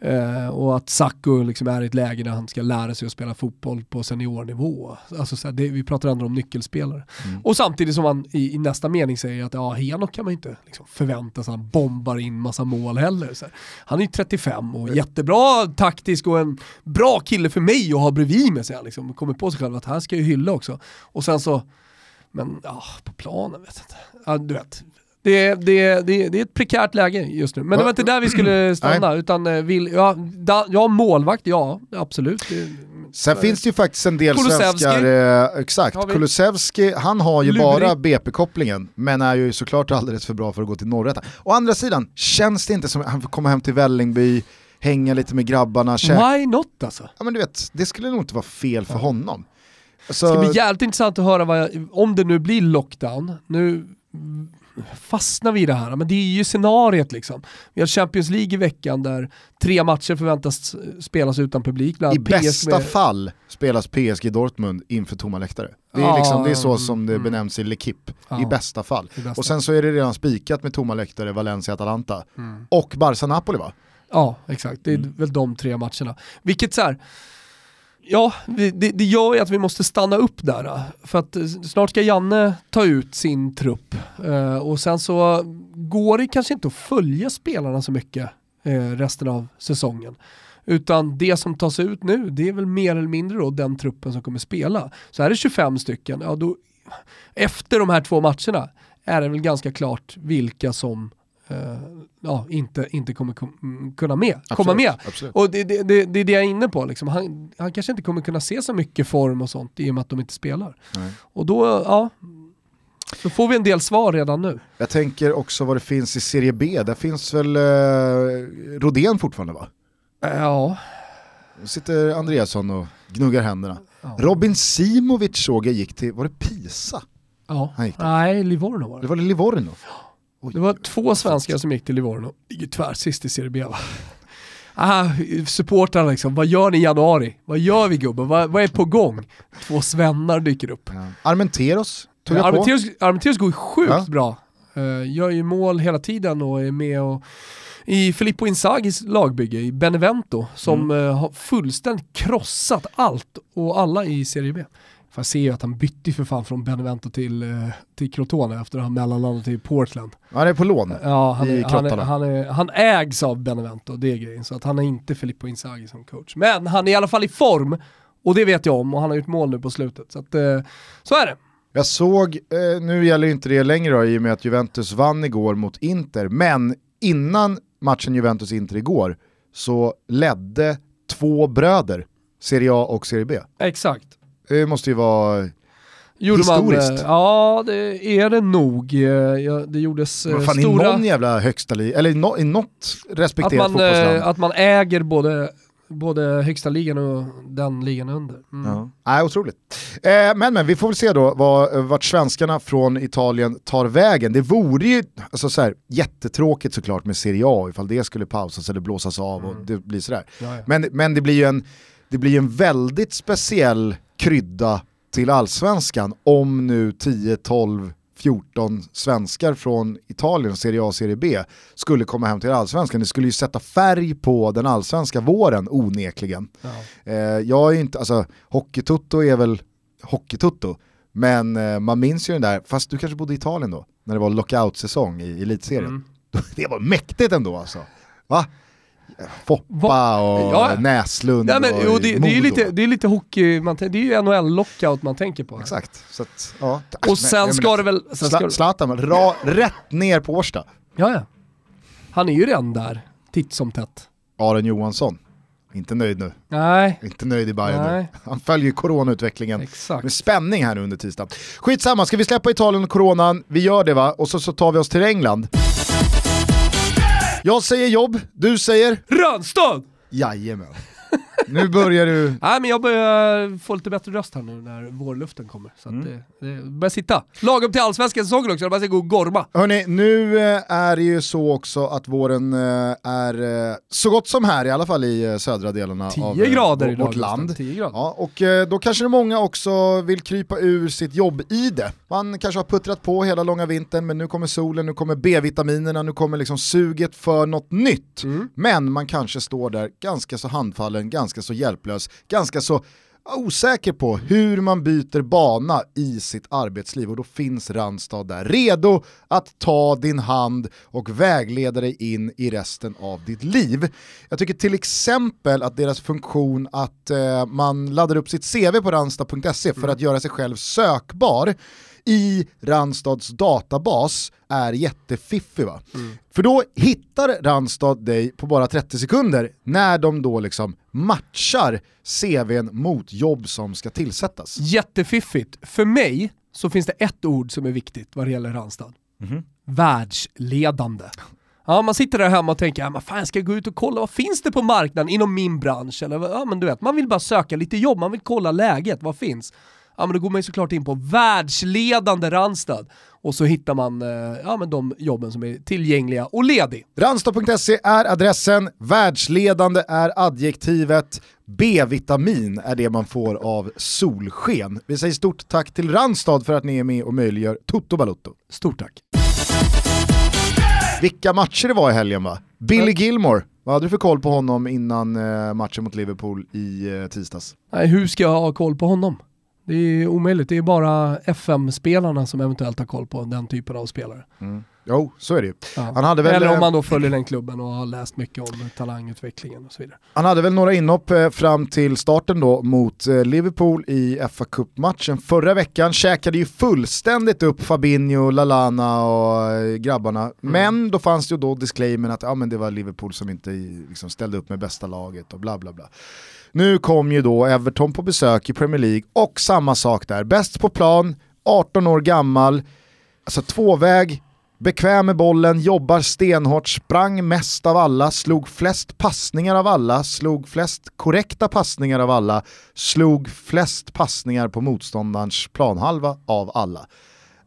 Eh, och att Sacco liksom är i ett läge där han ska lära sig att spela fotboll på seniornivå. Alltså så här, det, vi pratar ändå om nyckelspelare. Mm. Och samtidigt som han i, i, nästa mening säger att ja, Henok kan man inte liksom förvänta sig att han bombar in massa mål heller. Så här. Han är ju 35 och jättebra taktisk och en bra kille för mig att ha bredvid mig. Så han liksom kommer på sig själv att här ska jag hylla också. Och sen så men ja, på planen vet jag inte. Ja, du vet, det, det, det, det är ett prekärt läge just nu. Men det var inte där vi skulle stanna, utan eh, vill, ja, da, ja, målvakt, ja absolut. Sen finns det ju faktiskt en del svenskar, eh, exakt, Kulusevski, han har ju Lurik. bara BP-kopplingen, men är ju såklart alldeles för bra för att gå till norrätta. Å andra sidan, känns det inte som att han får komma hem till Vällingby, hänga lite med grabbarna, käka. Why not alltså? Ja men du vet, det skulle nog inte vara fel för ja. honom. Så... Det ska bli jävligt intressant att höra jag, om det nu blir lockdown, nu fastnar vi i det här? Men det är ju scenariet liksom. Vi har Champions League i veckan där tre matcher förväntas spelas utan publik. I bästa med... fall spelas PSG Dortmund inför tomma läktare. Det är, liksom, det är så som det mm. benämns i L'Equipe, ja, i bästa fall. I bästa. Och sen så är det redan spikat med tomma läktare, Valencia-Atalanta. Mm. Och Barca-Napoli va? Ja, exakt. Det är mm. väl de tre matcherna. Vilket så här, Ja, det, det gör ju att vi måste stanna upp där. Äh, för att eh, snart ska Janne ta ut sin trupp. Äh, och sen så går det kanske inte att följa spelarna så mycket äh, resten av säsongen. Utan det som tas ut nu, det är väl mer eller mindre då den truppen som kommer spela. Så är det 25 stycken, ja då, efter de här två matcherna är det väl ganska klart vilka som ja, inte, inte kommer kom, kunna med, absolut, komma med. Absolut. Och det, det, det, det, är det jag är inne på, liksom. han, han kanske inte kommer kunna se så mycket form och sånt i och med att de inte spelar. Nej. Och då, ja, Då får vi en del svar redan nu. Jag tänker också vad det finns i Serie B, där finns väl eh, Rodén fortfarande va? Ja. Nu sitter Andreasson och gnuggar händerna. ja. Robin Simovic såg jag gick till, var det Pisa? ja. Nej, Livorno var Det det. var Livorno? Oj. Det var två svenskar som gick till Livorno. Ligger tvärsist i Serie B va? Ah, supportrarna liksom, vad gör ni i januari? Vad gör vi gubben? Vad, vad är på gång? Två svennar dyker upp. Ja. Armenteros tog jag på. Armenteros, går ju sjukt Ja. bra. Uh, gör ju mål hela tiden och är med och i Filippo Inzagis lagbygge i Benevento som Mm. eh, har fullständigt krossat allt och alla i Serie B. För jag ser ju att han bytte för fan från Benevento till, uh, till Crotone efter att han mellanlandat till Portland. Han är på lån. Ja, han, I är, han, är, han, är, han ägs av Benevento, det är grejen. Så att han är inte Filippo Inzaghi som coach. Men han är i alla fall i form och det vet jag om och han har gjort mål nu på slutet. Så, att, eh, så är det. Jag såg, eh, nu gäller inte det längre då, i och med att Juventus vann igår mot Inter, men innan matchen Juventus-Inter igår så ledde två bröder, Serie A och Serie B. Exakt. Det måste ju vara, Gjorde man, Historiskt. eh, ja, det är det nog. Eh, ja, det gjordes eh, vad fan i stora... någon jävla högsta liga, eller i, no, i något Att respekterat man, eh, fotbollsland. att man äger både, både högsta ligan och den ligan under. Mm. Ja. Nej, otroligt. Eh, men, men vi får väl se då vad, vart svenskarna från Italien tar vägen. Det vore ju alltså, så här, jättetråkigt såklart med Serie A ifall det skulle pausas eller blåsas av och det blir sådär. Ja. Men, men det blir ju en, det blir en väldigt speciell krydda till allsvenskan om nu 10, 12, 14 svenskar från Italien, Serie A och Serie B skulle komma hem till allsvenskan. Det skulle ju sätta färg på den allsvenska våren onekligen. Ja. Eh, jag är inte, alltså hockeytutto är väl hockeytutto, men eh, man minns ju den där, fast du kanske bodde i Italien då, när det var lockout-säsong i elitserien. Mm. Det var mäktigt ändå alltså. Va? Foppa och Ja. Näslund Ja, men, och jo, det, det, är ju lite, det är lite hockey, man, det är ju NHL-lockout man tänker på. Exakt. Så att, ja. Och sen ska det väl... Sen ska Zlatan, ra, rätt ner på Årsta. ja, ja. Han är ju redan där, titt som tätt. Aron Johansson, inte nöjd nu. Nej, Inte nöjd i Bayern nu. Nej. Han följer ju coronautvecklingen exakt. med spänning här nu under tisdag. Skitsamma, ska vi släppa Italien och coronan? Vi gör det va? Och så, så tar vi oss till England. Jag säger jobb, du säger? Rönnstad! Jajamän. Nu börjar du... Nej men jag börjar få lite bättre röst här nu när vårluften kommer. Så att det, det börjar sitta. Lagom till allsvenska säsongen också, bara ska gå och gorma. Hörni, nu eh, är det ju så också att våren eh, är eh, så gott som här, i alla fall i södra delarna 10 av grader vår- idag. vårt land. Gustav, 10 grader. Ja, och då kanske det många också vill krypa ur sitt jobb i det. Man kanske har puttrat på hela långa vintern men nu kommer solen, nu kommer B-vitaminerna, nu kommer liksom suget för något nytt. Mm. Men man kanske står där ganska så handfallen, ganska så hjälplös, ganska så osäker på hur man byter bana i sitt arbetsliv och då finns Randstad där redo att ta din hand och vägleda dig in i resten av ditt liv. Jag tycker till exempel att deras funktion att eh, man laddar upp sitt CV på randstad.se för att göra sig själv sökbar i Randstads databas är jättefiffig va? För då hittar Randstad dig på bara 30 sekunder när de då liksom matchar CVn mot jobb som ska tillsättas. Jättefiffigt. För mig så finns det ett ord som är viktigt vad det gäller Randstad. Världsledande. Ja, man sitter där hemma och tänker, ja, men fan jag ska gå ut och kolla vad finns det på marknaden inom min bransch? Eller, ja, men du vet, man vill bara söka lite jobb, man vill kolla läget, vad finns? Ja men då går man ju såklart in på världsledande Randstad och så hittar man eh, ja, men de jobben som är tillgängliga och ledig. Randstad.se är adressen, världsledande är adjektivet, B-vitamin är det man får av solsken. Vi säger stort tack till Randstad för att ni är med och möjliggör Toto Balutto. Stort tack. Vilka matcher det var i helgen va? Billy Gilmore, vad hade du för koll på honom innan eh, matchen mot Liverpool i eh, tisdags? Nej, hur ska jag ha koll på honom? Det är omöjligt, det är bara FM-spelarna som eventuellt har koll på den typen av spelare. Jo, så är det ju. Ja. Han hade väl, Eller eh, om man då följer den klubben och har läst mycket om talangutvecklingen och så vidare. Han hade väl några inhopp eh, fram till starten då mot eh, Liverpool i fa Cup-matchen förra veckan. Käkade ju fullständigt upp Fabinho, Lalana och eh, grabbarna. Men då fanns det ju då disclaimern att ja, men det var Liverpool som inte liksom, ställde upp med bästa laget och bla bla bla. Nu kom ju då Everton på besök i Premier League och samma sak där. Bäst på plan, 18 år gammal, Alltså tvåväg, bekväm med bollen, jobbar stenhårt, sprang mest av alla, slog flest passningar av alla, slog flest korrekta passningar av alla, slog flest passningar på motståndarens planhalva av alla.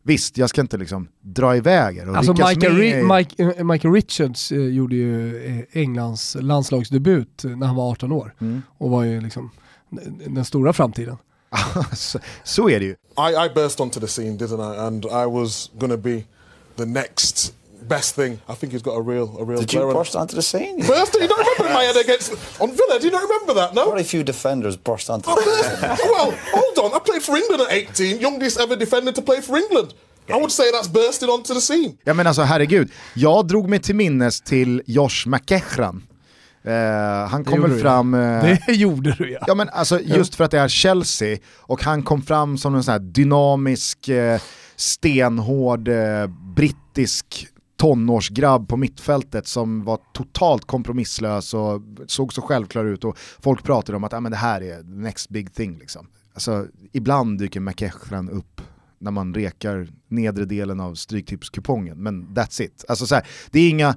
Visst, jag ska inte liksom dra iväg er Alltså Michael, Ri- Mike, eh, Michael Richards eh, gjorde ju eh, Englands landslagsdebut när han var 18 år Mm. och var ju liksom den- stora framtiden. så, så är det ju. I, I burst onto the scene, didn't I? And I was to be the next best thing. I think he's got a real, a real. Did you burst onto the scene? Burst? You don't remember my head against on Villa? Do you not remember that? No. Very few defenders burst onto I the scene. well, hold on. I played for England at 18. Youngest ever defender to play for England. I would say that's bursting onto the scene. Ja men alltså herregud, jag drog mig till minnes till Josh McEachran. Eh, han Det kom gjorde väl du, fram... eh, Det gjorde du ja. Ja men alltså just för att det är Chelsea och han kom fram som en sån här dynamisk, eh, stenhård, eh, brittisk tonårsgrabb på mittfältet som var totalt kompromisslös och såg så självklar ut och folk pratade om att ah, men det här är next big thing. Liksom. Alltså, ibland dyker McEachran upp när man rekar nedre delen av stryktipskupongen, men that's it. Alltså, så här, det, är inga,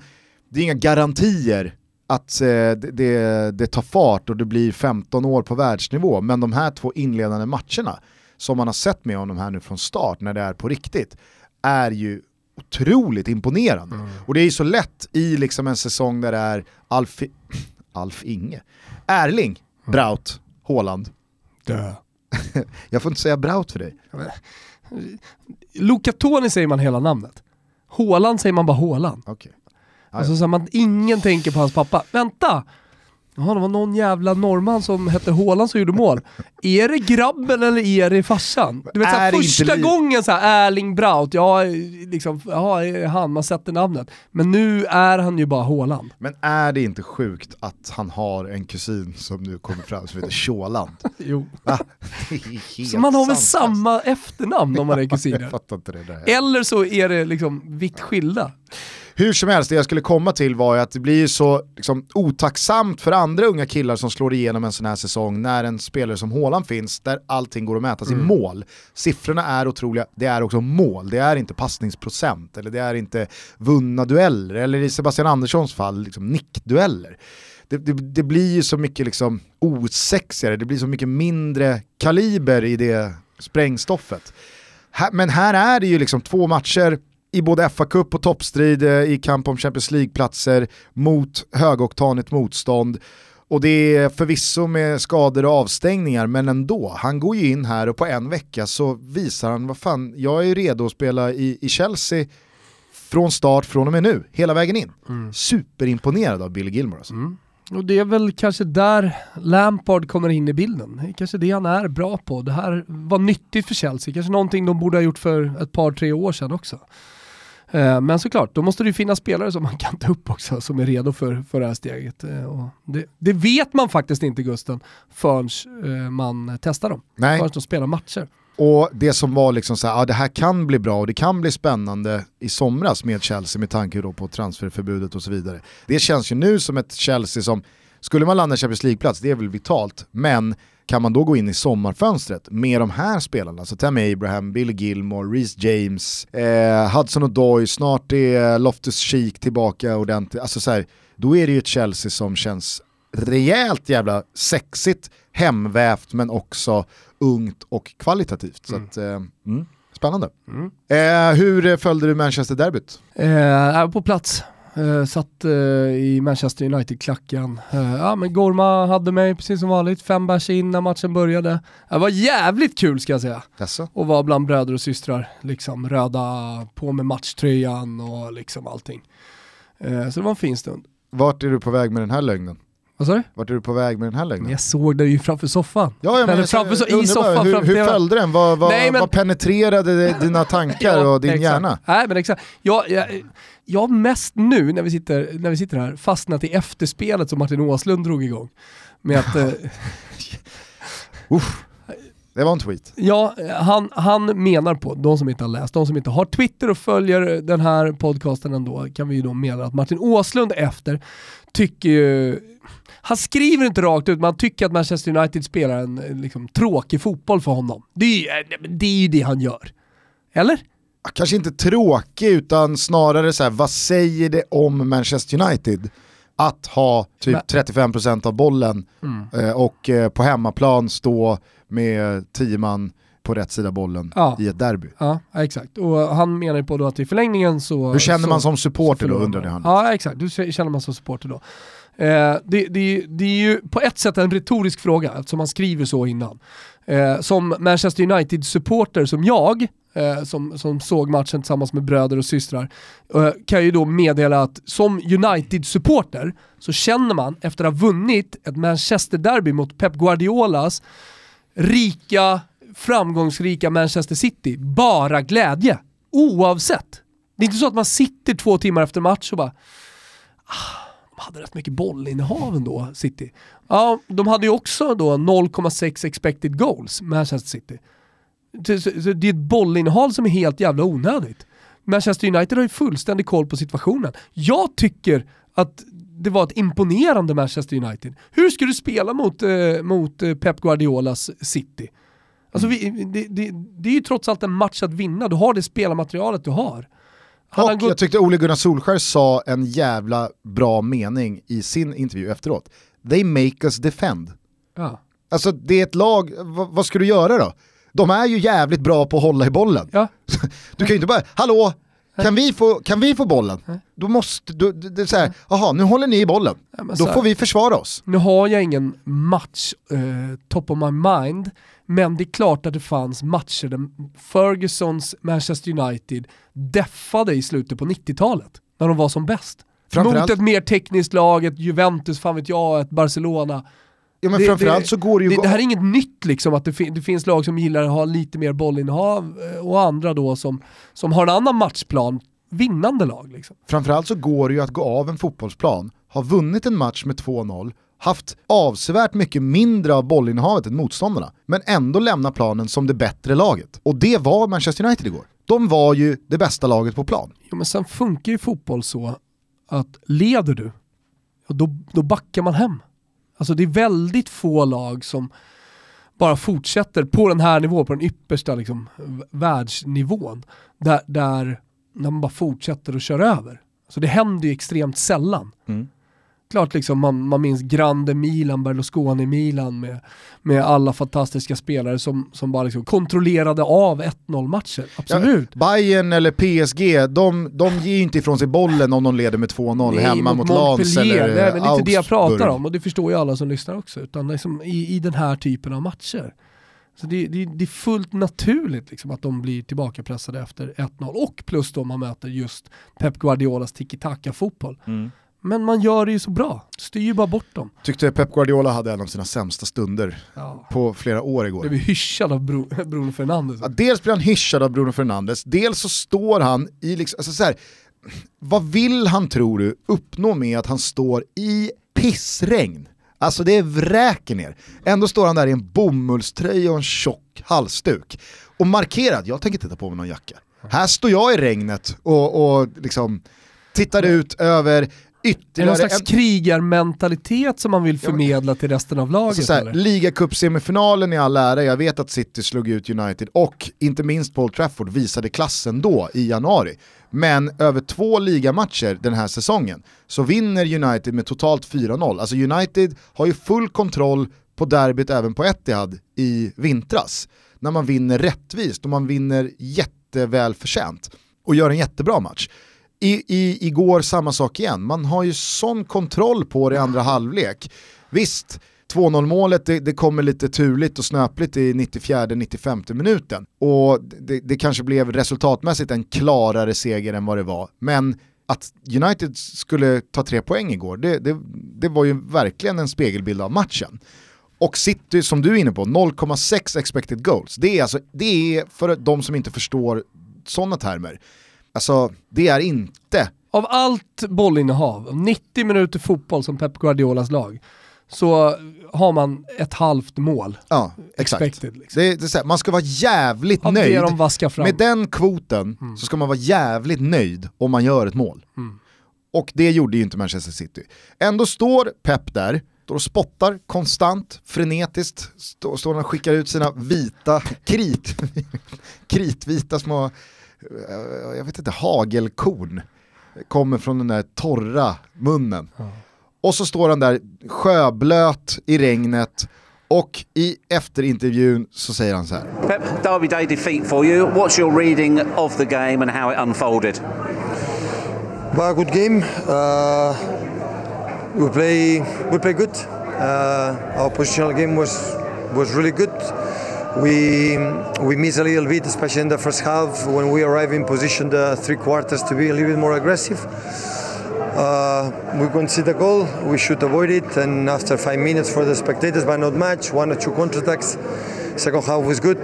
det är inga garantier att eh, det, det, det tar fart och det blir 15 år på världsnivå, men de här två inledande matcherna som man har sett med honom här nu från start när det är på riktigt, är ju otroligt imponerande. Och det är ju så lätt i liksom en säsong där det är Alf, Alf Inge, Erling, Braut, Haaland. Dö. Jag får inte säga Braut för dig. Luca Toni säger man hela namnet. Håland säger man bara Håland. Okej. Alltså så att man, ingen tänker på hans pappa. Vänta! Jaha, det var någon jävla norrman som hette Håland som gjorde mål. Är det grabben eller är det farsan? Du vet, så Är här, det inte första gången så här, Erling Braut, ja, liksom, ja, han, man sätter namnet. Men nu är han ju bara Håland. Men är det inte sjukt att han har en kusin som nu kommer fram som heter Sjåland? Jo. Va? Så man har väl samma efternamn om man är kusiner? Eller så är det liksom vitt skilda. Hur som helst, det jag skulle komma till var ju att det blir så liksom, otacksamt för andra unga killar som slår igenom en sån här säsong när en spelare som Haaland finns, där allting går att mätas i mål. Siffrorna är otroliga, det är också mål, det är inte passningsprocent, eller det är inte vunna dueller, eller i Sebastian Anderssons fall, liksom nickdueller. Det, det, det blir ju så mycket liksom osexigare, det blir så mycket mindre kaliber i det sprängstoffet. Men här är det ju liksom två matcher i både FA-cup och toppstrid eh, i kamp om Champions League-platser mot högoktanigt motstånd. Och det är förvisso med skador och avstängningar, men ändå. Han går ju in här och på en vecka så visar han, vad fan, jag är redo att spela i, i Chelsea från start från och med nu, hela vägen in. Superimponerad av Billy Gilmore alltså. Och det är väl kanske där Lampard kommer in i bilden. Det är kanske det han är bra på. Det här var nyttigt för Chelsea, kanske någonting de borde ha gjort för ett par, tre år sedan också. Eh, Men såklart, då måste det ju finnas spelare som man kan ta upp också, som är redo för, för det här steget. Eh, det, det vet man faktiskt inte Gusten, förrän eh, man testar dem. Nej. Förrän de spelar matcher. Och det som var liksom så här, ja, det här kan bli bra och det kan bli spännande i somras med Chelsea med tanke då på transferförbudet och så vidare. Det känns ju nu som ett Chelsea som, skulle man landa i Champions League-plats, det är väl vitalt, men kan man då gå in i sommarfönstret med de här spelarna, så Tammy Abraham, Billy Gilmore, Reece James, eh, Hudson Odoi, snart är Loftus Cheek tillbaka ordentligt, alltså så här, då är det ju ett Chelsea som känns rejält jävla sexigt, hemvävt men också ungt och kvalitativt. Så att, eh, mm, spännande. Eh, hur följde du Manchester-derbyt? Eh, på plats. Eh, satt eh, i Manchester United-klacken. Eh, ja men Gorma hade mig precis som vanligt, fem bärs in när matchen började. Det var jävligt kul ska jag säga. Jaså? Och vara bland bröder och systrar. Liksom röda, på med matchtröjan och liksom allting. Eh, så det var en fin stund. Vart är du på väg med den här lögnen? Vad sa du? Vart är du på väg med den här lögnen? Jag såg det ju framför soffan. Ja, ja, men Eller framför så, i soffan hur, hur följde den? Vad, vad, Nej, men- vad penetrerade dina tankar och din exakt. hjärna? Nej men exakt. Jag, jag, jag mest nu när vi, sitter, när vi sitter här fastnat i efterspelet som Martin Åslund drog igång. Med att, Uff. Det var en tweet. ja, han, han menar på, de som inte har läst, de som inte har Twitter och följer den här podcasten ändå, kan vi ju då mena att Martin Åslund efter tycker ju, han skriver inte rakt ut, men han tycker att Manchester United spelar en liksom, tråkig fotboll för honom. Det är, ju, det är ju det han gör. Eller? kanske inte tråkig utan snarare så här, vad säger det om Manchester United? Att ha typ Men- 35% av bollen Mm. eh, och eh, på hemmaplan stå med 10 man på rätt sida bollen Ja. i ett derby. Ja, exakt. Och han menar ju på då att i förlängningen så... Hur känner så, man som supporter då undrade man. han. Ja, exakt. Hur känner man som supporter då? Eh, det, det, det är ju på ett sätt en retorisk fråga eftersom man skriver så innan. Eh, som Manchester United-supporter som jag, eh, som, som såg matchen tillsammans med bröder och systrar, eh, kan ju då meddela att som United-supporter så känner man efter att ha vunnit ett Manchester-derby mot Pep Guardiolas rika, framgångsrika Manchester City bara glädje. Oavsett. Det är inte så att man sitter två timmar efter match och bara ah, hade rätt mycket bollinnehav ändå, City. Ja, de hade ju också då 0,6 expected goals, Manchester City. Så, så, så det är ett bollinnehav som är helt jävla onödigt. Manchester United har ju fullständig koll på situationen. Jag tycker att det var ett imponerande Manchester United. Hur ska du spela mot, eh, mot eh, Pep Guardiolas City? Alltså vi, det, det, det är ju trots allt en match att vinna, du har det spelarmaterialet du har. Han Och jag tyckte Ole Gunnar Solskär sa en jävla bra mening i sin intervju efteråt. They make us defend. ja. Alltså det är ett lag, vad, vad ska du göra då? De är ju jävligt bra på att hålla i bollen. Ja. Du kan ju inte bara, hallå, kan vi få, kan vi få bollen? Då måste, du, det är så här, jaha nu håller ni i bollen. Ja, Då får vi försvara oss. Nu har jag ingen match eh, top of my mind, men det är klart att det fanns matcher där Fergusons Manchester United deffade i slutet på 90-talet, när de var som bäst. Mot ett mer tekniskt lag, ett Juventus, fan vet jag, ett Barcelona. Ja, men Det- framförallt det- så går det ju... Det, det här är inget nytt liksom, att det, fin- det finns lag som gillar att ha lite mer bollinnehav eh, och andra då som, som har en annan matchplan, vinnande lag. Liksom. Framförallt så går det ju att gå av en fotbollsplan, ha vunnit en match med 2-0, haft avsevärt mycket mindre av bollinnehavet än motståndarna, men ändå lämna planen som det bättre laget. Och det var Manchester United igår. De var ju det bästa laget på plan. Jo, men sen funkar ju fotboll så att leder du, ja, då, då backar man hem. Alltså det är väldigt få lag som bara fortsätter på den här nivån, på den yppersta liksom, världsnivån, där, där när man bara fortsätter att köra över. Så det händer ju extremt sällan. Mm. Klart liksom man, man minns Grande Milan, Berlusconi Milan med, med alla fantastiska spelare som, som bara liksom kontrollerade av 1-0 matcher. Absolut. Ja, Bayern eller PSG, de, de ger ju inte ifrån sig bollen om de leder med 2-0 hemma mot Lens Montpellier, eller det är väl inte det jag pratar Augsburg. om och det förstår ju alla som lyssnar också. Utan liksom i, i den här typen av matcher. Så det, det, det är fullt naturligt liksom att de blir tillbakapressade efter 1-0 och plus då man möter just Pep Guardiolas tiki-taka-fotboll. Mm. Men man gör det ju så bra, styr ju bara bort dem. Tyckte Pep Guardiola hade en av sina sämsta stunder Ja. på flera år igår. Blev vi hyschade av Bru Bruno Fernandes. Ja, dels blir han hyschad av Bruno Fernandes, dels så står han i liksom, alltså så här, vad vill han tror du uppnå med att han står i pissregn? Alltså det vräker ner. Ändå står han där i en bomullströja och en tjock halsduk. Och markerad, jag tänker inte ta på mig någon jacka. Här står jag i regnet och, och liksom tittar ut över det någon ytterligare slags en, krigarmentalitet som man vill förmedla till resten av laget? Alltså? Ligacupsemifinalen i all ära, jag vet att City slog ut United och inte minst Paul Trafford visade klassen då i januari. Men över två ligamatcher den här säsongen så vinner United med totalt 4-0. Alltså United har ju full kontroll på derbyt även på Etihad i vintras. När man vinner rättvist och man vinner jätteväl förtjänt och gör en jättebra match. I, i, igår samma sak igen, man har ju sån kontroll på det i andra halvlek. Visst, 2-0 målet det, det kommer lite turligt och snöpligt i 94-95 minuten. Och det, det kanske blev resultatmässigt en klarare seger än vad det var. Men att United skulle ta tre poäng igår, det, det, det var ju verkligen en spegelbild av matchen. Och City, som du är inne på, 0,6 expected goals. Det är, alltså, det är för de som inte förstår sådana termer, alltså det är inte Av allt bollinnehav, 90 minuter fotboll som Pep Guardiolas lag, så har man ett halvt mål. Ja, exakt. Expected, liksom. Det, det här, man ska vara jävligt Av nöjd. de. Med den kvoten så ska man vara jävligt nöjd om man gör ett mål. Mm. Och det gjorde ju inte Manchester City. Ändå står Pep där, står och spottar konstant, frenetiskt, står, står och skickar ut sina vita, krit, kritvita små jag vet inte, hagelkorn kommer från den där torra munnen. Och så står han där sjöblöt i regnet och i efterintervjun så säger han så här. Pep, Derby Day defeat for you. What's your reading of the game and how it unfolded? A good game. Uh, we play we play good. Uh, our positional game was was really good. We we missed a little bit, especially in the first half when we arrive in position the three quarters to be a little bit more aggressive. Uh, we concede a goal, we should avoid it, and after five minutes for the spectators, but not much, one or two counterattacks. Second half was good,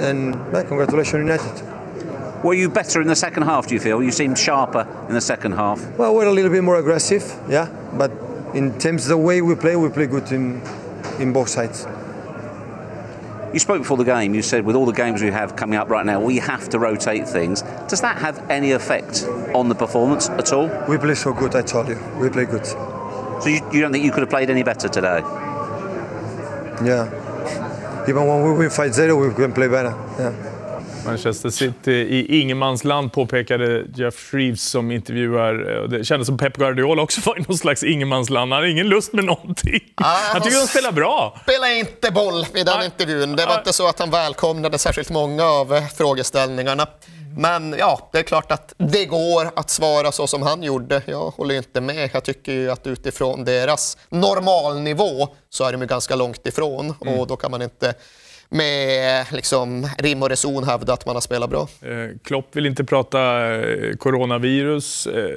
and yeah, congratulations United. Were you better in the second half, do you feel? You seemed sharper in the second half. Well, we're a little bit more aggressive, yeah, but in terms of the way we play, we play good in in both sides. You spoke before the game, you said with all the games we have coming up right now, we have to rotate things. Does that have any effect on the performance at all? We play so good, I told you. We play good. So you, you don't think you could have played any better today? Yeah. Even when we win 5-0, we can play better. Yeah. Manchester City i ingenmansland påpekade Jeff Shreves som intervjuar. Och Det kändes som Pep Guardiola också var i någon slags ingenmansland. Han har ingen lust med någonting. Han tycker de spelar bra. spelade inte boll i den Nej. intervjun. Det var Nej. inte så att han välkomnade särskilt många av eh, frågeställningarna. Men ja, det är klart att det går att svara så som han gjorde. Jag håller inte med. Jag tycker ju att utifrån deras normalnivå så är de ju ganska långt ifrån och då kan man inte med liksom, rim och reson hävda att man har spelat bra. Eh, Klopp vill inte prata eh, coronavirus. Eh,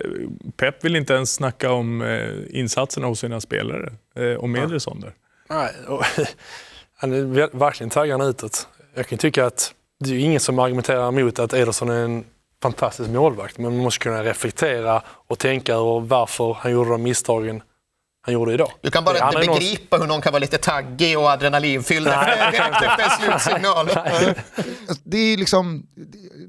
Pep vill inte ens snacka om insatserna hos sina spelare. Och med Ederson där. Nej, och, han är ver- verkligen taggarna utåt. Jag kan tycka att det är ingen som argumenterar emot att Ederson är en fantastisk målvakt. Men man måste kunna reflektera och tänka över varför han gjorde de misstagen han gjorde idag. Du kan bara inte är någon- begripa hur någon kan vara lite taggig och adrenalinfylld efter direkt efter en slutsignal. Det är liksom,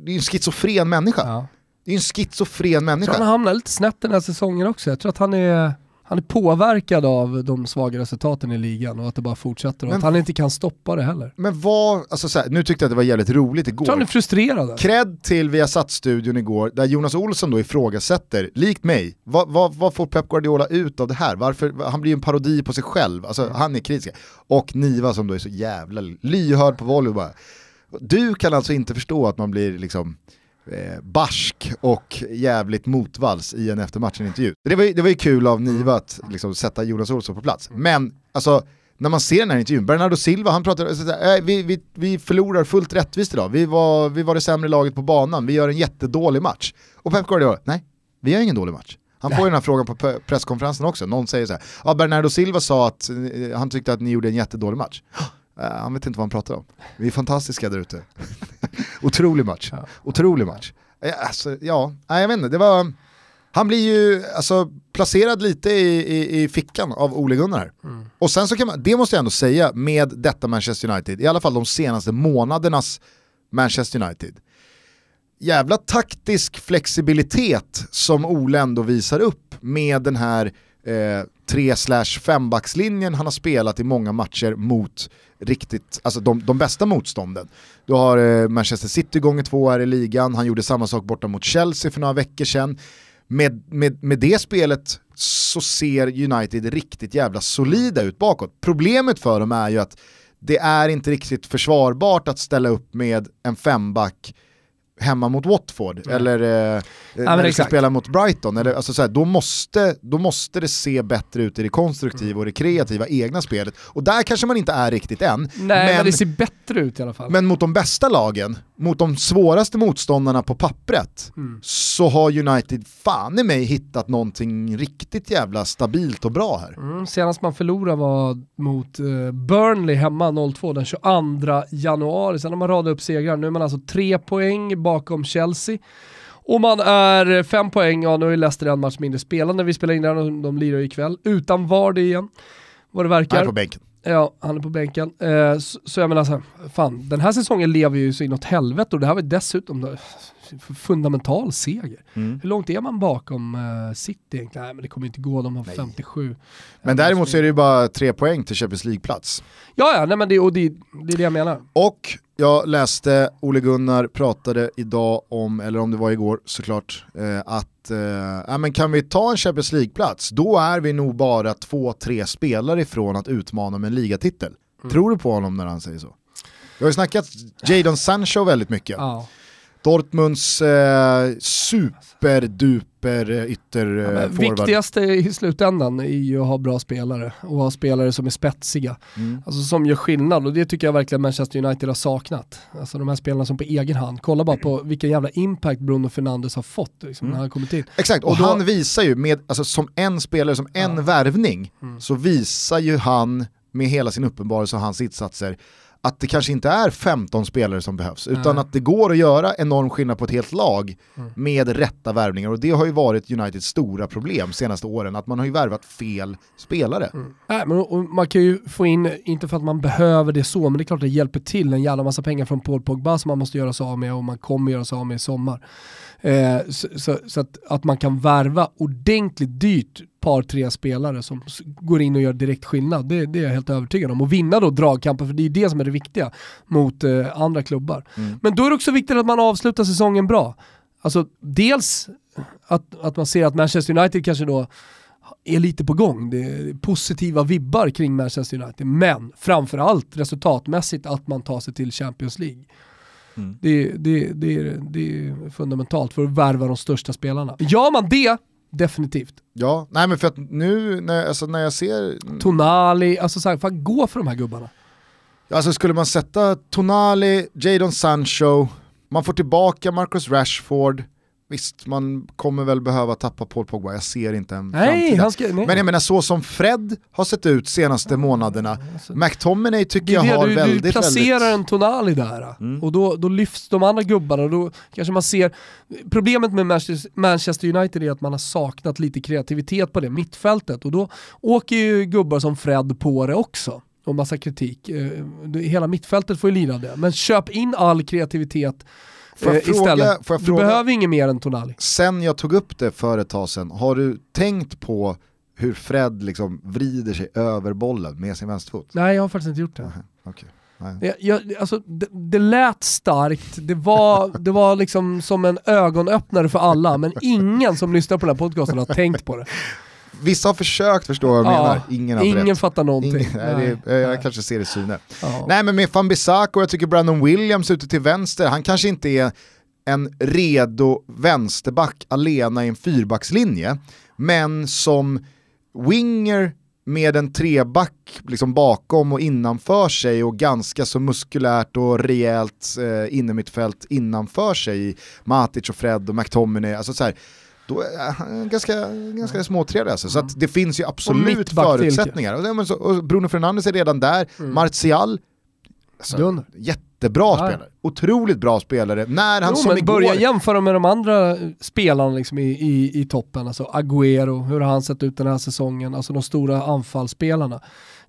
det är en schizofren människa. Ja. Det är en schizofren Jag tror människa. han hamnar lite snett den här säsongen också. Jag tror att han är, han är påverkad av de svaga resultaten i ligan och att det bara fortsätter och Men- att han inte kan stoppa det heller. Men vad, alltså så här, nu tyckte jag att det var jävligt roligt Jag tror han är igår. frustrerad. Cred till Viasat-studion igår, där Jonas Olsson då ifrågasätter, likt mig, vad, vad, vad får Pep Guardiola ut av det här? Varför, han blir ju en parodi på sig själv, alltså han är kritisk. Och Niva som då är så jävla lyhörd på volley bara. Du kan alltså inte förstå att man blir liksom eh, barsk och jävligt motvalls i en eftermatchen-intervju. Det var, ju, det var ju kul av Niva att liksom, sätta Jonas Olsson på plats. Men alltså, när man ser den här intervjun, Bernardo Silva han pratar, äh, vi, vi, vi förlorar fullt rättvist idag, vi var, vi var det sämre laget på banan, vi gör en jättedålig match. Och Pep Guardiola, nej, vi gör ingen dålig match. Han får ju den här frågan på presskonferensen också, någon säger så här, ja Bernardo Silva sa att eh, han tyckte att ni gjorde en jättedålig match. Eh, han vet inte vad han pratar om. Vi är fantastiska där ute. Otrolig match. Otrolig match. Eh, Alltså, ja, nej, jag vet inte, det var... Han blir ju alltså, placerad lite i, i, i fickan av Ole Gunnar här. Och sen så kan man, det måste jag ändå säga med detta Manchester United, i alla fall de senaste månadernas Manchester United. Jävla taktisk flexibilitet som Ole ändå visar upp med den här eh, 3 5 backslinjen han har spelat i många matcher mot riktigt, alltså de, de bästa motstånden. Du har eh, Manchester City gånger två här i ligan, han gjorde samma sak borta mot Chelsea för några veckor sedan. Med, med, med det spelet så ser United riktigt jävla solida ut bakåt. Problemet för dem är ju att det är inte riktigt försvarbart att ställa upp med en femback hemma mot Watford eller eh, när men vi ska spela mot Brighton. Eller, alltså, så här, då, måste, då måste det se bättre ut i det konstruktiva och det kreativa egna spelet. Och där kanske man inte är riktigt än. Nej, men, men, det ser bättre ut i alla fall. men mot de bästa lagen, mot de svåraste motståndarna på pappret, Mm. så har United fan i mig hittat någonting riktigt jävla stabilt och bra här. Mm, senast man förlorade var mot eh, Burnley hemma 0-2 den 22 januari. Sen har man radat upp segrar. Nu är man alltså tre poäng bakom Chelsea. Och man är fem poäng, ja nu är Leicester en match mindre spelande. Vi spelar in den och de lirar ikväll. Utan Vardy igen, vad det verkar. på bänken. Ja, han är på bänken. Eh, så, så jag menar så här, fan, den här säsongen lever ju så inåt helvete och det här var dessutom då, fundamental seger. Mm. Hur långt är man bakom eh, City egentligen? Nej men det kommer inte gå, de har 57. Men däremot så är det ju bara tre poäng till Champions League-plats. Ja, ja, nej, men det, och det, det är det jag menar. Och Jag läste Ole Gunnar pratade idag om, eller om det var igår såklart, eh, att eh, men kan vi ta en Champions League-plats, då är vi nog bara två, tre spelare ifrån att utmana med en ligatitel. Mm. Tror du på honom när han säger så? Vi har ju snackat Jadon Sancho väldigt mycket. Ja. Dortmunds eh, superduper eh, Ja, ytterforward. men viktigaste i slutändan är ju att ha bra spelare och ha spelare som är spetsiga. Mm. Alltså som gör skillnad och det tycker jag verkligen Manchester United har saknat. Alltså de här spelarna som på egen hand, kolla bara på vilken jävla impact Bruno Fernandes har fått liksom, när han kommit in. Exakt, och, Och då- han visar ju med, alltså, som en spelare, som en värvning, Mm. så visar ju han med hela sin uppenbarelse och hans insatser att det kanske inte är 15 spelare som behövs, utan Nej. att det går att göra enorm skillnad på ett helt lag Mm. med rätta värvningar. Och det har ju varit Uniteds stora problem senaste åren, att man har ju värvat fel spelare. Nej, men, och man kan ju få in, inte för att man behöver det så, men det är klart det hjälper till en jävla massa pengar från Paul Pogba som man måste göra sig av med och man kommer göra sig av med i sommar. Eh, så så, så att, att man kan värva ordentligt dyrt par, tre spelare som går in och gör direkt skillnad, det, det är jag helt övertygad om. Och vinna då dragkampen, för det är det som är det viktiga mot eh, andra klubbar. Men då är det också viktigt att man avslutar säsongen bra. Alltså dels att, att man ser att Manchester United kanske då är lite på gång. Det är positiva vibbar kring Manchester United. Men framförallt resultatmässigt att man tar sig till Champions League. Det, det, det, är, det är fundamentalt för att värva de största spelarna. Gör man det, definitivt. Ja, nej men för att nu när, alltså, när jag ser... Tonali, alltså så här, fan gå för de här gubbarna. Alltså skulle man sätta Tonali, Jadon Sancho, man får tillbaka Marcus Rashford, visst man kommer väl behöva tappa Paul Pogba, jag ser inte en Nej, framtid. Men jag menar så som Fred har sett ut senaste månaderna, McTominay tycker Det jag har du, väldigt, du placerar väldigt... Mm. en Tonali där och då, då lyfts de andra gubbarna och då kanske man ser... Problemet med Manchester- United är att man har saknat lite kreativitet på det mittfältet och då åker ju gubbar som Fred på det också. Och massa kritik. Eh, Hela mittfältet får ju lida av det. Men köp in all kreativitet Får jag eh, fråga- istället. får jag du fråga- behöver inget mer än Tonali. Sen jag tog upp det för ett tag sedan, har du tänkt på hur Fred liksom vrider sig över bollen med sin vänsterfot? Nej, jag har faktiskt inte gjort det. Okej. Nej. Jag, jag, alltså, det, det lät starkt, det var, det var liksom som en ögonöppnare för alla, men ingen som lyssnar på den här podcasten har tänkt på det. Vissa har försökt förstå vad jag Ja, menar, ingen har ingen rätt. fattar någonting. Ingen, nej, Nej, det jag kanske ser det i syne. Ja. Nej men med van Bissaka och jag tycker Brandon Williams ute till vänster, han kanske inte är en redo vänsterback alena i en fyrbackslinje, men som winger med en treback liksom bakom och innanför sig och ganska så muskulärt och rejält eh, innermittfält innanför sig, Matic och Fred och McTominay, alltså så här, då är han ganska, ganska småtrevlig alltså. Så att det finns ju absolut förutsättningar. Och, så- och Bruno Fernandes är redan där, Martial, alltså, jättebra Ja. spelare. Otroligt bra spelare. När han Jo, som men igår... börja jämföra med de andra spelarna liksom i, i, i toppen, alltså Agüero, hur har han sett ut den här säsongen, alltså de stora anfallsspelarna.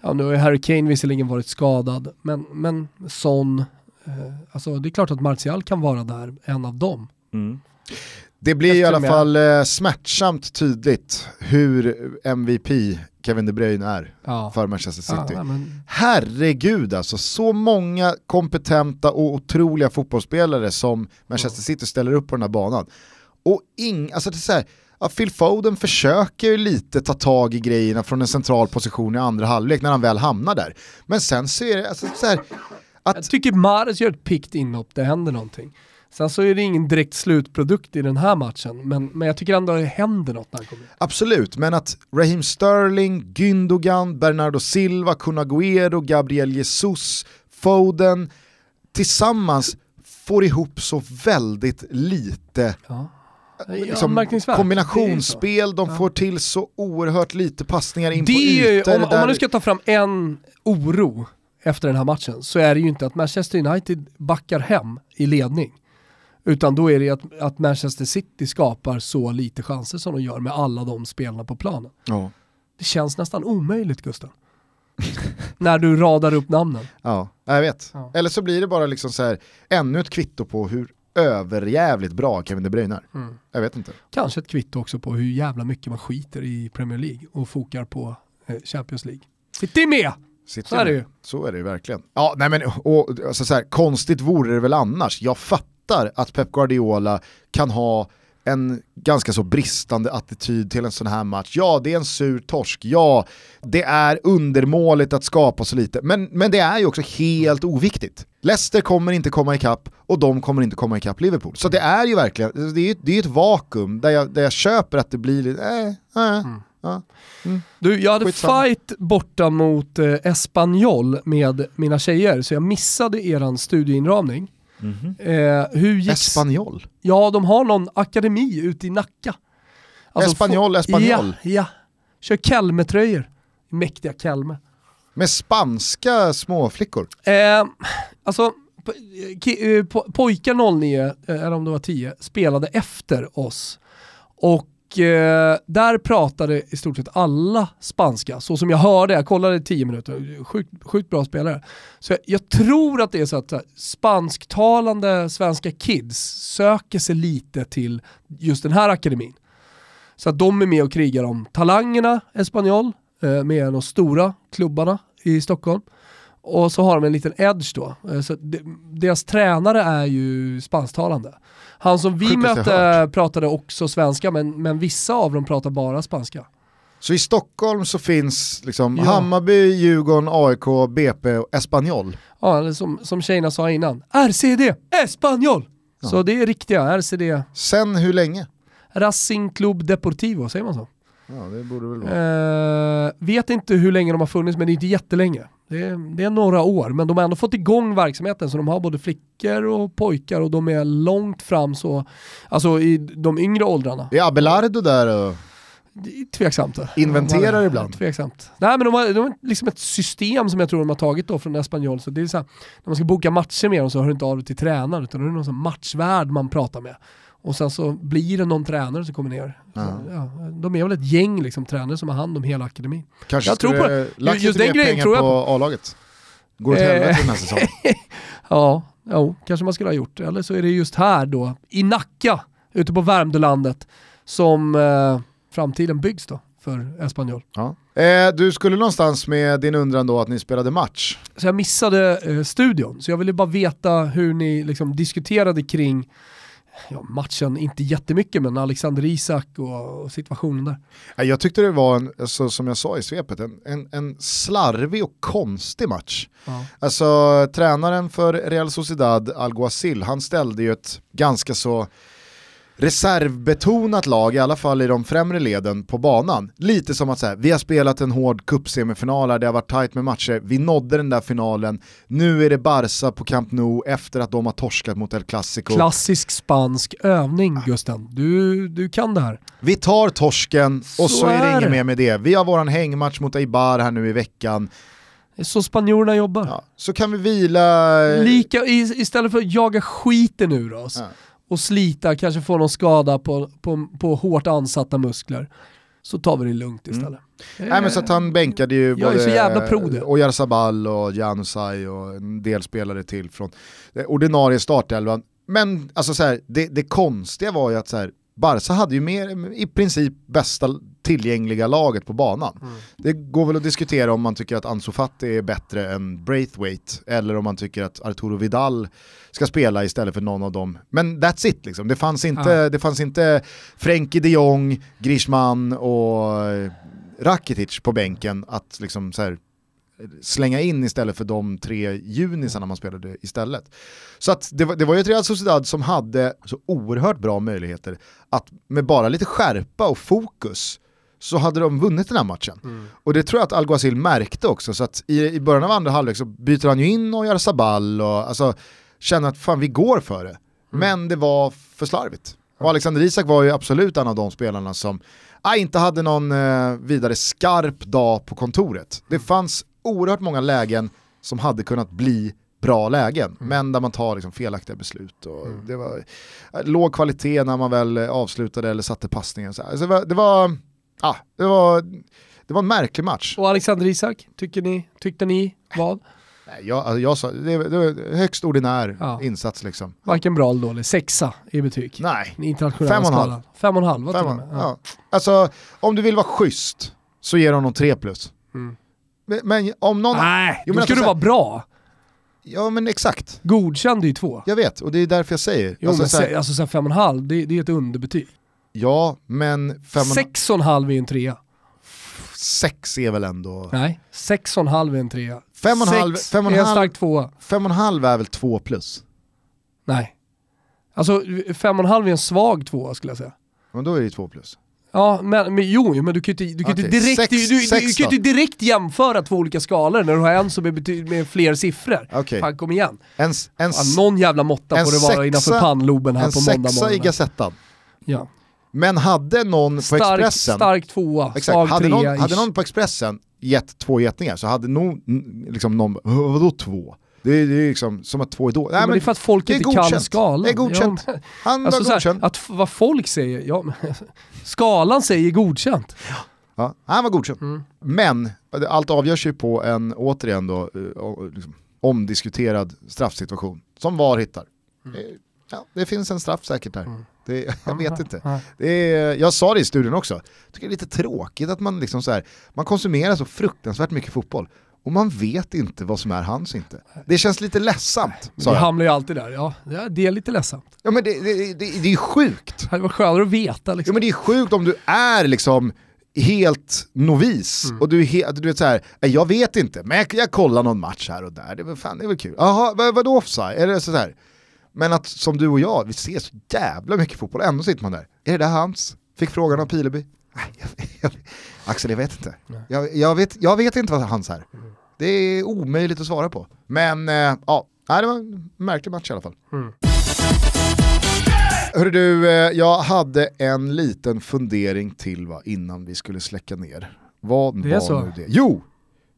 Ja, nu har ju Harry Kane visserligen varit skadad, men, men Son, eh, alltså det är klart att Martial kan vara där, en av dem. Det blir i alla fall eh, smärtsamt tydligt hur MVP Kevin De Bruyne är Ja. för Manchester City. Ja, men, Herregud alltså, så många kompetenta och otroliga fotbollsspelare som Manchester City ställer upp på den här banan. Och ing, alltså det är så här, ja, Phil Foden försöker lite ta tag i grejerna från en central position i andra halvlek när han väl hamnar där. Men sen så är det, alltså så här, jag tycker Mahrez gör ett pikt inhopp, det händer någonting. Sen så är det ingen direkt slutprodukt i den här matchen, men, men jag tycker ändå det händer något när han kommer. Absolut, men att Raheem Sterling, Gündogan, Bernardo Silva, Kun Agüero, Gabriel Jesus, Foden tillsammans får ihop så väldigt lite Ja. liksom, Anmärkningsvärt. kombinationsspel, de får till så oerhört lite passningar in Det på ytor. om, om man nu ska ta fram en oro efter den här matchen så är det ju inte att Manchester United backar hem i ledning. Utan då är det att, att Manchester City skapar så lite chanser som de gör med alla de spelarna på planen. ja. Det känns nästan omöjligt Gustav. När du radar upp namnen. ja, jag vet. Ja. Eller så blir det bara liksom så här, ännu ett kvitto på hur överjävligt bra Kevin De Bruyne är. Mm. Jag vet inte. Kanske ett kvitto också på hur jävla mycket man skiter i Premier League och fokar på eh, Champions League. City med! Sitter Så är det med. ju. Så är det ju verkligen. Ja, nej men, och, alltså så här, konstigt vore det väl annars. Jag fattar att Pep Guardiola kan ha en ganska så bristande attityd till en sån här match. Ja, det är en sur torsk. Ja, det är undermåligt att skapa så lite. Men, men det är ju också helt oviktigt. Leicester kommer inte komma ikapp och de kommer inte komma ikapp Liverpool. Så det är ju verkligen, det är ju det är ett vakuum där jag, där jag köper att det blir lite, äh, äh, ja. Du, jag hade Skitsamma. fight borta mot eh, Espanyol med mina tjejer, så jag missade eran studieinramning. Eh, hur gick Espanyol? Ja, de har någon akademi ute i Nacka. Espanyol, få- Espanyol. Ja, ja. Kör Kelme-tröjor. Mäktiga Kelme. Med spanska småflickor. Eh, alltså, po- eh, po- pojkar 09, eh, eller om det var 10, spelade efter oss. Och eh, där pratade i stort sett alla spanska, så som jag hörde, jag kollade i tio minuter, sjukt, sjukt bra spelare. Så jag, jag tror att det är så att så här, spansktalande svenska kids söker sig lite till just den här akademin. Så att de är med och krigar om talangerna, Espanyol, eh, med de stora klubbarna i Stockholm. Och så har de en liten edge då. Eh, Så de, deras tränare är ju spansktalande. Han som vi mötte pratade också svenska, men, men vissa av dem pratar bara spanska. Så i Stockholm så finns liksom Ja. Hammarby, Djurgården, AIK, BP och Espanyol. Ja, eller som, som tjejerna sa innan, RCD, Espanyol! Så det är riktiga RCD. Sen hur länge? Racing Club Deportivo, säger man så? Ja, det borde väl vara. Eh, vet inte hur länge de har funnits, men det är inte jättelänge. Det är, det är några år, men de har ändå fått igång verksamheten så de har både flickor och pojkar och de är långt fram så, alltså i de yngre åldrarna. Är Abelardo där och tveksamt. inventerar ibland? Tveksamt. Nej men de har, de har liksom ett system som jag tror de har tagit då från Espanyol. Så det är så här, när man ska boka matcher med dem så hör du inte av dig till tränaren utan det är någon matchvärd man pratar med. Och sen så blir det någon tränare som kommer ner. Så, ja, de är väl ett gäng liksom, tränare som har hand om hela akademin. Kanske jag tror på det. lagt Just lite den mer grejen pengar tror jag på. A-laget. Går åt helvete den här säsongen. Ja, jo, kanske man skulle ha gjort. Eller så är det just här då, i Nacka, ute på Värmdölandet, som eh, framtiden byggs då för Espanyol. Ja. Eh, du skulle någonstans med din undran då att ni spelade match. Så jag missade eh, studion, så jag ville bara veta hur ni liksom diskuterade kring ja, matchen, inte jättemycket men Alexander Isak och, och situationen där. Jag tyckte det var, en, alltså, som jag sa i svepet, en, en, en slarvig och konstig match. Ja. Alltså tränaren för Real Sociedad, Alguacil, han ställde ju ett ganska så reservbetonat lag, i alla fall i de främre leden på banan. Lite som att så här, vi har spelat en hård cupsemifinal här, det har varit tajt med matcher, vi nådde den där finalen, nu är det Barca på Camp Nou efter att de har torskat mot El Clasico. Klassisk spansk övning Gusten, du, du kan det här. Vi tar torsken och så, Så är det inget mer med det. Vi har våran hängmatch mot Eibar här nu i veckan. Det är så spanjorerna jobbar. Ja, så kan vi vila... Lika, i- istället för att jaga skiten ur oss Ja. Och slita, kanske få någon skada på, på, på hårt ansatta muskler, så tar vi det lugnt istället. Mm. Nej men så att han bänkade ju Jag det. Oyarzabal och Janusaj och en del spelare till från ordinarie startelvan. Men alltså så här, det, det konstiga var ju att så här, Barca hade ju mer, i princip bästa tillgängliga laget på banan. Mm. Det går väl att diskutera om man tycker att Ansu Fati är bättre än Braithwaite eller om man tycker att Arturo Vidal ska spela istället för någon av dem. Men that's it liksom. Det fanns inte, Ja. det fanns inte Frenkie de Jong, Griezmann och eh, Rakitic på bänken att liksom så här, slänga in istället för de tre junisarna man spelade istället. Så att det, var, det var ju ett Real Sociedad som hade så oerhört bra möjligheter att med bara lite skärpa och fokus så hade de vunnit den här matchen. Och det tror jag att Alguacil märkte också, så att i, i början av andra halvlek så byter han ju in och gör Sabal och alltså, känner att fan vi går för det. Men det var för slarvigt. Och Alexander Isak var ju absolut en av de spelarna som ah, inte hade någon eh, vidare skarp dag på kontoret. Det fanns oerhört många lägen som hade kunnat bli bra lägen, men där man tar liksom felaktiga beslut. Och Det var eh, låg kvalitet när man väl eh, avslutade eller satte passningen. Så. Alltså det, var, det, var, ah, det, var, det var en märklig match. Och Alexander Isak, tycker ni, tyckte ni vad? Nej, Jag, alltså jag sa, det, det var högst ordinär Ja. insats liksom. Varken bra eller dålig, sexa i betyg. Nej, internationella Fem och en halv. Fem och en halv, vad Fem, och med. ja. Alltså, om du vill vara schysst så ger honom tre plus. Mm. Men, men om någon... Nej, Jo, då ska du vara bra. Ja men exakt. Godkänd är ju två. Jag vet, och det är därför jag säger. Jo, alltså, men så här, alltså så här fem och en halv, det, det är ett underbetyg. Ja, men Sex och en halv är en trea. sex är väl ändå... Nej, sex och en halv är en trea. Fem och en halv- fem och en är en halv- stark tvåa. Fem och en halv är väl två plus? Nej. Alltså fem och en halv är en svag tvåa skulle jag säga. Men då är det ju två plus. Ja, men, men jo, men du kan ju inte, du kan direkt, sex- du, du, sex du, kan ju inte direkt jämföra två olika skalor när du har en som är med fler siffror. Okej. Fan kom igen. En, en, Ja, någon jävla måtta en får det vara innanför pannloben här en på måndag sexa i morgon. Gazettan. Ja. Men hade någon på Stark, Expressen... stark tvåa, Exakt, hade, någon, hade någon på Expressen gett två getingar så hade nog liksom någon, "Åh, vadå två? Det är, det är liksom som att två är då. Nej, men det är för att folk inte kan godkänt. skalan. Det är godkänt. Ja, Han Alltså var så här, godkänd. att vad folk säger, ja, skalan säger godkänt. Ja, han var godkänd. Mm. Men allt avgörs ju på en, återigen då, eh, liksom, omdiskuterad straffsituation. Som VAR hittar. Mm. Eh, Ja, det finns en straff säkert där. Det, jag vet inte. Det är, jag sa det i studion också, jag tycker det är lite tråkigt att man, liksom så här, man konsumerar så fruktansvärt mycket fotboll och man vet inte vad som är hans inte. Det känns lite ledsamt, sa Vi hamnar ju alltid där, ja det- är lite ledsamt. Ja, men det, det, det, det är sjukt. Det var skönare att veta liksom. Ja, men det är sjukt om du är liksom helt novis Mm. och du är helt, du vet så här, "Nej, jag vet inte, men jag, jag kollar någon match här och där, det fan, det är väl kul. Jaha, vad, vadå offside? Är det så här? Men att som du och jag, vi ser så jävla mycket fotboll, ändå sitter man där. Är det där hans? Fick frågan av Pileby. Nej, jag, jag, Axel, jag vet inte. Jag, jag, vet, jag vet inte vad hans är. Det är omöjligt att svara på. Men eh, ja, nej, det var en märklig match i alla fall. Hörru du, eh, jag hade en liten fundering till va, innan vi skulle släcka ner. Vad Det var så. nu det? Jo,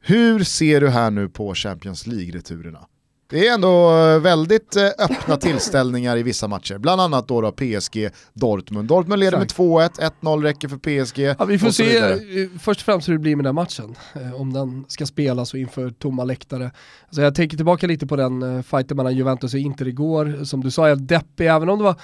hur ser du här nu på Champions League-returerna? Det är ändå eh, väldigt eh, öppna tillställningar i vissa matcher, bland annat då, då PSG Dortmund. Dortmund leder med Exakt. 2-1, 1-0 räcker för PSG. Ja, vi får se vidare. eh, först och främst hur det blir med den matchen. Om den ska spelas och inför tomma läktare. Alltså jag tänker tillbaka lite på den fighten mellan Juventus och Inter igår. Som du sa, helt deppig, även om det var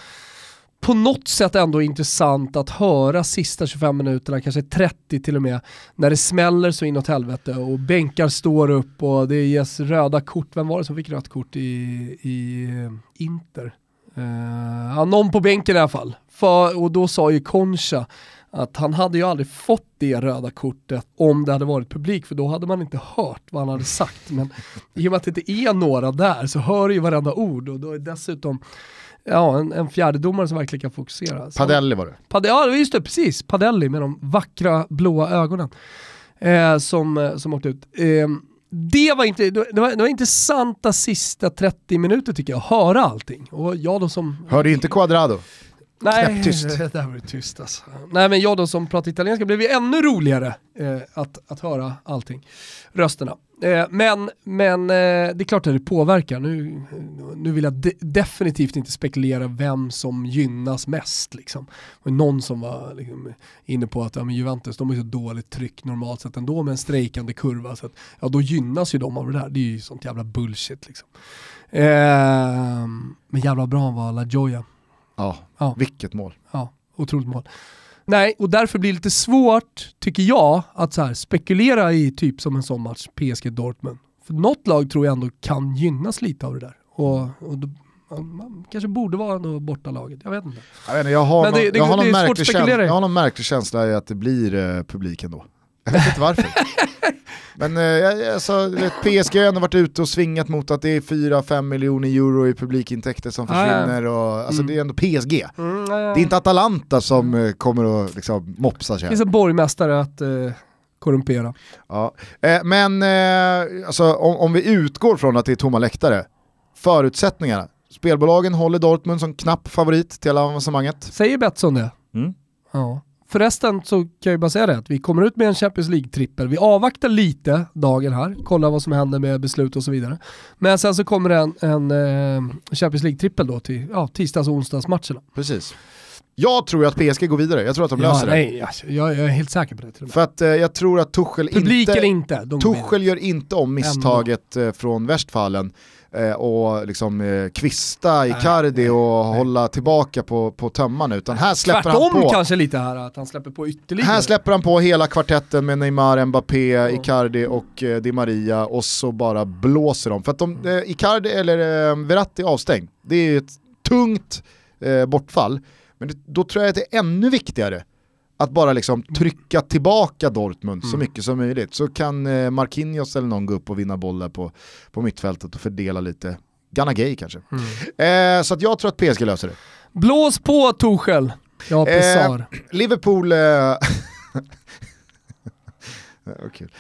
på något sätt ändå intressant att höra sista 25 minuterna, kanske 30 till och med, när det smäller så inåt helvete och bänkar står upp och det ges röda kort. Vem var det som fick rött kort i, i eh, Inter? Uh, ja, någon på bänken i alla fall. För, och då sa ju Concha att han hade ju aldrig fått det röda kortet om det hade varit publik, för då hade man inte hört vad han hade sagt. Men i och med att det inte är några där så hör ju varenda ord och då är dessutom ja, en, en fjärdedomare som verkligen kan fokusera. Så- Padelli var det. Pad ja, just det, precis. Padelli med de vackra blåa ögonen eh, som, eh, som åkte ut. Eh, det var, inte, det, var, det var intressanta sista 30 minuter tycker jag, att höra allting. Och jag då som... Hörde inte Quadrado? Nej, Knäpptyst. det där var det tyst alltså. Nej men jag då som pratar italienska blev ju ännu roligare eh, att, att höra allting. Rösterna. Eh, men men eh, det är klart att det påverkar. Nu, nu vill jag de definitivt inte spekulera vem som gynnas mest. Liksom. Någon som var liksom, inne på att ja, Juventus de har så dåligt tryck normalt sett ändå med en strejkande kurva. Så att, ja, då gynnas ju de av det där. Det är ju sånt jävla bullshit. Liksom. Eh, men jävla bra han var, La Gioia. Ja, Ja. vilket mål. Ja, otroligt mål. Nej, och därför blir det lite svårt, tycker jag, att så här, spekulera i typ som en sån match, PSG Dortmund. För något lag tror jag ändå kan gynnas lite av det där. Och, och då, ja, man kanske borde vara ändå bortalaget, jag vet inte. Jag, vet inte, jag har, Men någon, det- det- jag, har någon märklig känsla, jag har någon märklig känsla i att det blir eh, publik ändå. Jag vet inte varför. Men eh, vet, PSG har ändå varit ute och svingat mot att det är 4-5 miljoner euro i publikintäkter som ja. försvinner. Och, alltså Mm. det är ändå PSG. Mm, Det är inte Atalanta som eh, kommer att liksom, mopsa Det sig. finns en borgmästare att eh, korrumpera. Ja. Eh, men eh, alltså, om, om vi utgår från att det är tomma läktare, förutsättningarna. Spelbolagen håller Dortmund som knapp favorit till avancemanget. Säger Betsson det? Mm. Ja. Förresten så kan jag ju bara säga det att vi kommer ut med en Champions League-trippel. Vi avvaktar lite dagen här, kollar vad som händer med beslut och så vidare. Men sen så kommer det en, en eh, Champions League-trippel då till ja, tisdags och onsdagsmatcherna. Precis. Jag tror ju att PSG går vidare, jag tror att de Ja, löser det. nej, alltså, jag, jag är helt säker på det. För att eh, jag tror att Tuchel Publik inte... eller inte. Tuchel gör inte om misstaget eh, från Westfalen eh, och liksom eh, kvista Icardi och hålla tillbaka på, på tömmarna utan här släpper Tvärtom han på. kanske lite här, att han släpper på ytterligare. Här släpper han på hela kvartetten med Neymar, Mbappé, Icardi och eh, Di Maria och så bara blåser de. För att de, eh, Icardi eller eh, Verratti är avstängd. Det är ett tungt eh, bortfall. Men det, då tror jag att det är ännu viktigare att bara liksom trycka tillbaka Dortmund så mycket som möjligt. Så kan eh, Marquinhos eller någon gå upp och vinna bollar på, på mittfältet och fördela lite. Ganna Gay kanske. Eh, så att jag tror att PSG löser det. Blås på Torshäll! Ja. Eh, Liverpool... Eh, Ja, kul.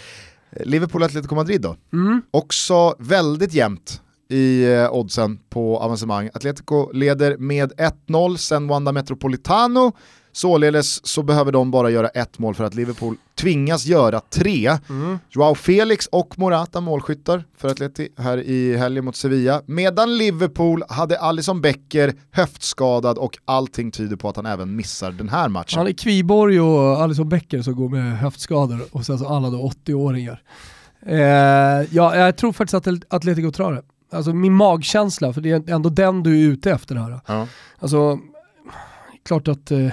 Liverpool Atletico Madrid då. Mm. Också väldigt jämnt i eh, oddsen på avancemang. Atletico leder med 1-0 sen Wanda Metropolitano. Således så behöver de bara göra ett mål för att Liverpool tvingas göra tre. Mm. Joao Felix och Morata målskyttar för Atleti här i helgen mot Sevilla. Medan Liverpool hade Alisson Becker höftskadad och allting tyder på att han även missar den här matchen. Han är Kviborg och Alisson Becker som går med höftskador och sen så alla då 80-åringar. Eh, ja, jag tror faktiskt att Atletico tar det. Alltså min magkänsla, för det är ändå den du är ute efter här. Ja. Alltså, klart att eh,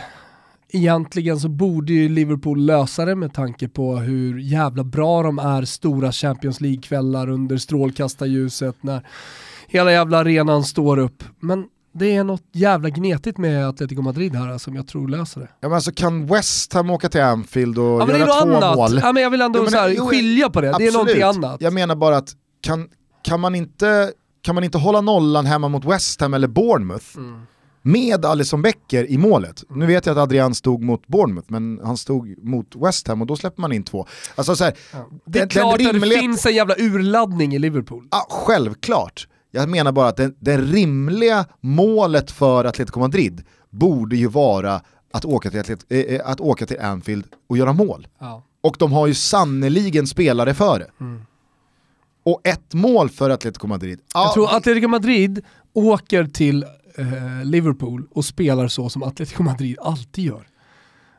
egentligen så borde ju Liverpool lösa det med tanke på hur jävla bra de är stora Champions League-kvällar under strålkastarljuset när hela jävla arenan står upp. Men det är något jävla gnetigt med Atletico Madrid här som jag tror löser det. Ja, men alltså kan West Ham åka till Anfield och Ja, göra två annat. mål? Ja, men jag vill ändå Ja, men så här, jo, skilja på det, det är absolut. någonting annat. Jag menar bara att kan, kan, man inte, kan man inte hålla nollan hemma mot West Ham eller Bournemouth Mm. Med Alisson Becker i målet. Nu vet jag att Adrian stod mot Bournemouth men han stod mot West Ham och då släpper man in två. Alltså så här, Det är den- klart den att det finns en jävla urladdning i Liverpool. Ja, självklart. Jag menar bara att det, det rimliga målet för Atletico Madrid borde ju vara att åka till, Atlet, eh, att åka till Anfield och göra mål. Ja. Och de har ju sannoliken spelare för det. Och ett mål för Atletico Madrid. Ja, Jag tror Atletico Madrid åker till eh, Liverpool och spelar så som Atletico Madrid alltid gör.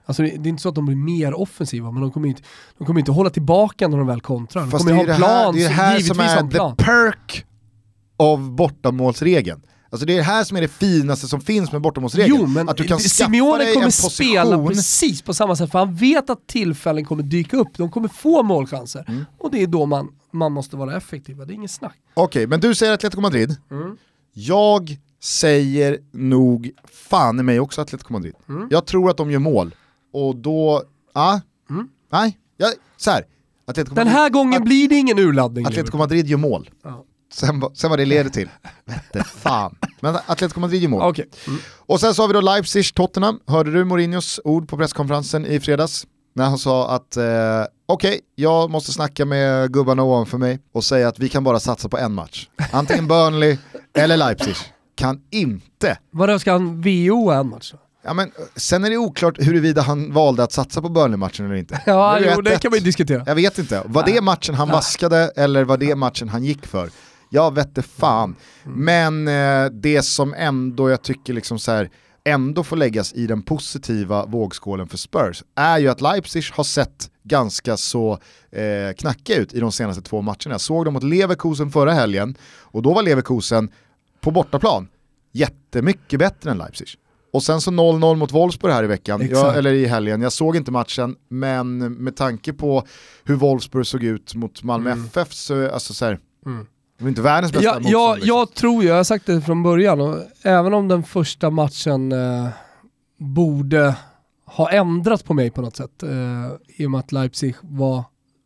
Alltså det, det är inte så att de blir mer offensiva, men de kommer inte, de kommer inte hålla tillbaka när de väl kontrar. De Fast kommer det är ha det en här, plan, det är det så här som är the perk av bortamålsregeln. Alltså det är det här som är det finaste som finns med bortamålsregeln. Jo, men att du kan Simeone kommer spela precis på samma sätt, för han vet att tillfällen kommer dyka upp, de kommer få målchanser. Mm. Och det är då man, man måste vara effektiv, det är inget snack. Okej, men du säger Atletico Madrid. Mm. Jag säger nog fan i mig också Atletico Madrid. Mm. Jag tror att de gör mål. Och då, ja, Mm. nej, jag, så här. Atletico Den Madrid, här gången blir det ingen urladdning. Atletico Madrid gör mål. Ja. Sen, sen vad det leder till, vette fan. Men Atletico Madrid gör mål. Okej. Mm. Och sen så har vi då Leipzig-Tottenham. Hörde du Mourinhos ord på presskonferensen i fredags? När han sa att eh, okej, jag måste snacka med gubbarna ovanför mig och säga att vi kan bara satsa på en match. Antingen Burnley eller Leipzig. Kan inte. Vadå, ska han VO en match? då? Ja, men, eh, sen är det oklart huruvida han valde att satsa på Burnley-matchen eller inte. Ja, jo, det 1-1. kan man ju diskutera. Jag vet inte. Var det matchen han vaskade eller var det matchen han gick för? Jag vet det fan. Men eh, det som ändå jag tycker liksom så här, ändå får läggas i den positiva vågskålen för Spurs är ju att Leipzig har sett ganska så eh, knackiga ut i de senaste två matcherna. Jag såg dem mot Leverkusen förra helgen och då var Leverkusen på bortaplan jättemycket bättre än Leipzig. Och sen så 0-0 mot Wolfsburg här i veckan, jag, eller i helgen. Jag såg inte matchen, men med tanke på hur Wolfsburg såg ut mot Malmö FF så, alltså så här, Mm. det var inte världens bästa Ja, motstånd. jag, liksom. jag tror ju, jag har sagt det från början, och även om den första matchen eh, borde ha ändrat på mig på något sätt, eh, i och med att Leipzig var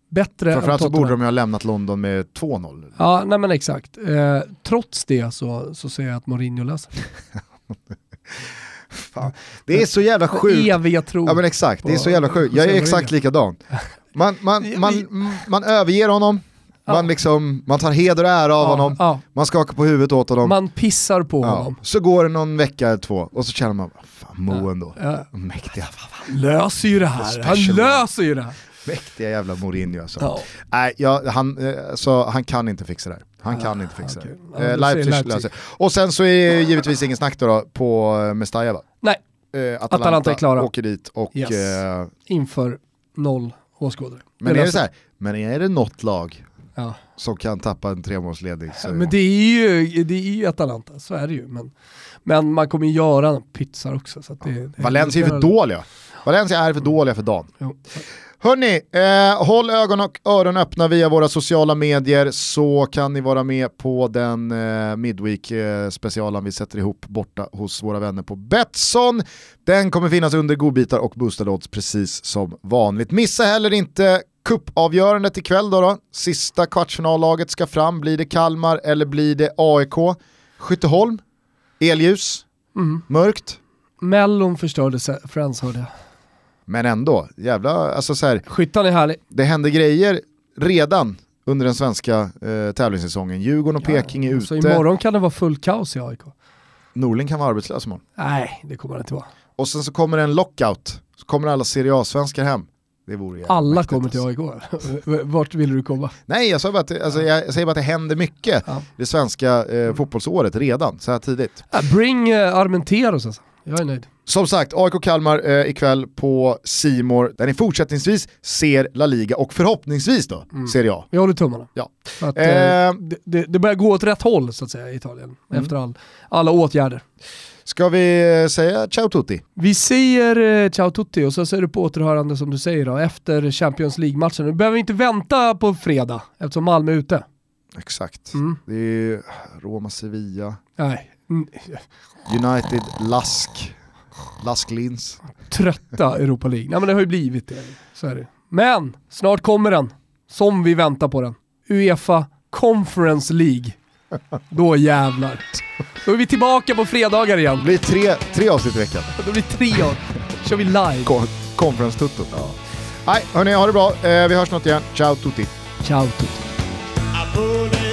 bättre Framförallt så borde de ju ha lämnat London med 2-0. Ja, nej men exakt. Eh, trots det så, så säger jag att Mourinho löser. Fan. Det är så jävla sjukt. Eviga tro. Ja men exakt, det är så jävla sjukt. Jag är exakt likadan. Man, man, man, man överger honom, man, liksom, man tar heder och ära av Ja, honom, ja. man skakar på huvudet åt honom. Man pissar på ja. honom. Så går det någon vecka eller två och så känner man, fan Mo ändå. Ja. Mäktiga, Löser ju det här. Han löser ju det här. Mäktiga jävla Mourinho alltså. Ja. Nej, ja, han, eh, så han kan inte fixa det här. Han kan inte fixa okej. det. Ja, Eh, Leipzig, Leipzig. löser. Och sen så är det givetvis ingen snack då, då på eh, Mestalla va? Nej, Eh, Atalanta, Atalanta är klara. åker dit och... Yes. Eh, inför noll åskådare. men, Det är det så här, men är det något lag Ja. som kan tappa en tremålsledning. Så... Men det är ju, det är ju Atalanta, så är det ju. Men, men man kommer göra pytsar också. Så det, det Valencia är för dåliga. Valencia är för dåliga för dagen. Jo. Hörni, eh, håll ögon och öron öppna via våra sociala medier så kan ni vara med på den eh, Midweek-specialen vi sätter ihop borta hos våra vänner på Betsson. Den kommer finnas under godbitar och boostade odds precis som vanligt. Missa heller inte cupavgörandet ikväll då, då. Sista kvartsfinallaget ska fram. Blir det Kalmar eller blir det AIK? Skytteholm? Elljus? Mm. Mörkt? Mellon förstörde Friends hörde jag. Men ändå, jävla, alltså så här, Skyttan är härlig. det händer grejer redan under den svenska eh, tävlingssäsongen. Djurgården och Peking är Så ute, imorgon kan det vara fullt kaos i AIK. Norling kan vara arbetslös imorgon. Nej, det kommer det inte vara. Och sen så kommer det en lockout, så kommer alla Serie A-svenskar hem. Det vore Alla mäktigt, kommer till alltså. AIK. Vart vill du komma? Nej, jag, sa bara att, alltså, jag säger bara att det händer mycket Ja. det svenska eh, fotbollsåret redan, så här tidigt. Bring uh, Armenteros alltså. Jag är nöjd. Som sagt, AIK Kalmar eh, ikväll på Simor där ni fortsättningsvis ser La Liga och förhoppningsvis då Serie A. Vi håller tummarna. Ja. Att, Eh, eh, det, det, börjar gå åt rätt håll så att säga i Italien. Mm. Efter all, alla åtgärder. Ska vi eh, säga ciao tutti? Vi säger eh, ciao tutti och så säger du på återhörande som du säger då, efter Champions League-matchen. Nu behöver vi inte vänta på fredag eftersom Malmö är ute. Exakt. Mm. Det är Roma-Sevilla, Nej, mm, United, Lask, Lask Linz. trötta Europa League. Nej men det har ju blivit det. Så är det. Men snart kommer den, som vi väntar på den. Uefa Conference League. Då jävlar. Då är vi tillbaka på fredagar igen. Det blir tre, tre avsnitt i veckan. Då blir det tre år. kör vi live. Ko- Conference Tutto. Nej, hörni, ha det bra. Eh, vi hörs snart igen. Ciao tutti. Ciao tutti.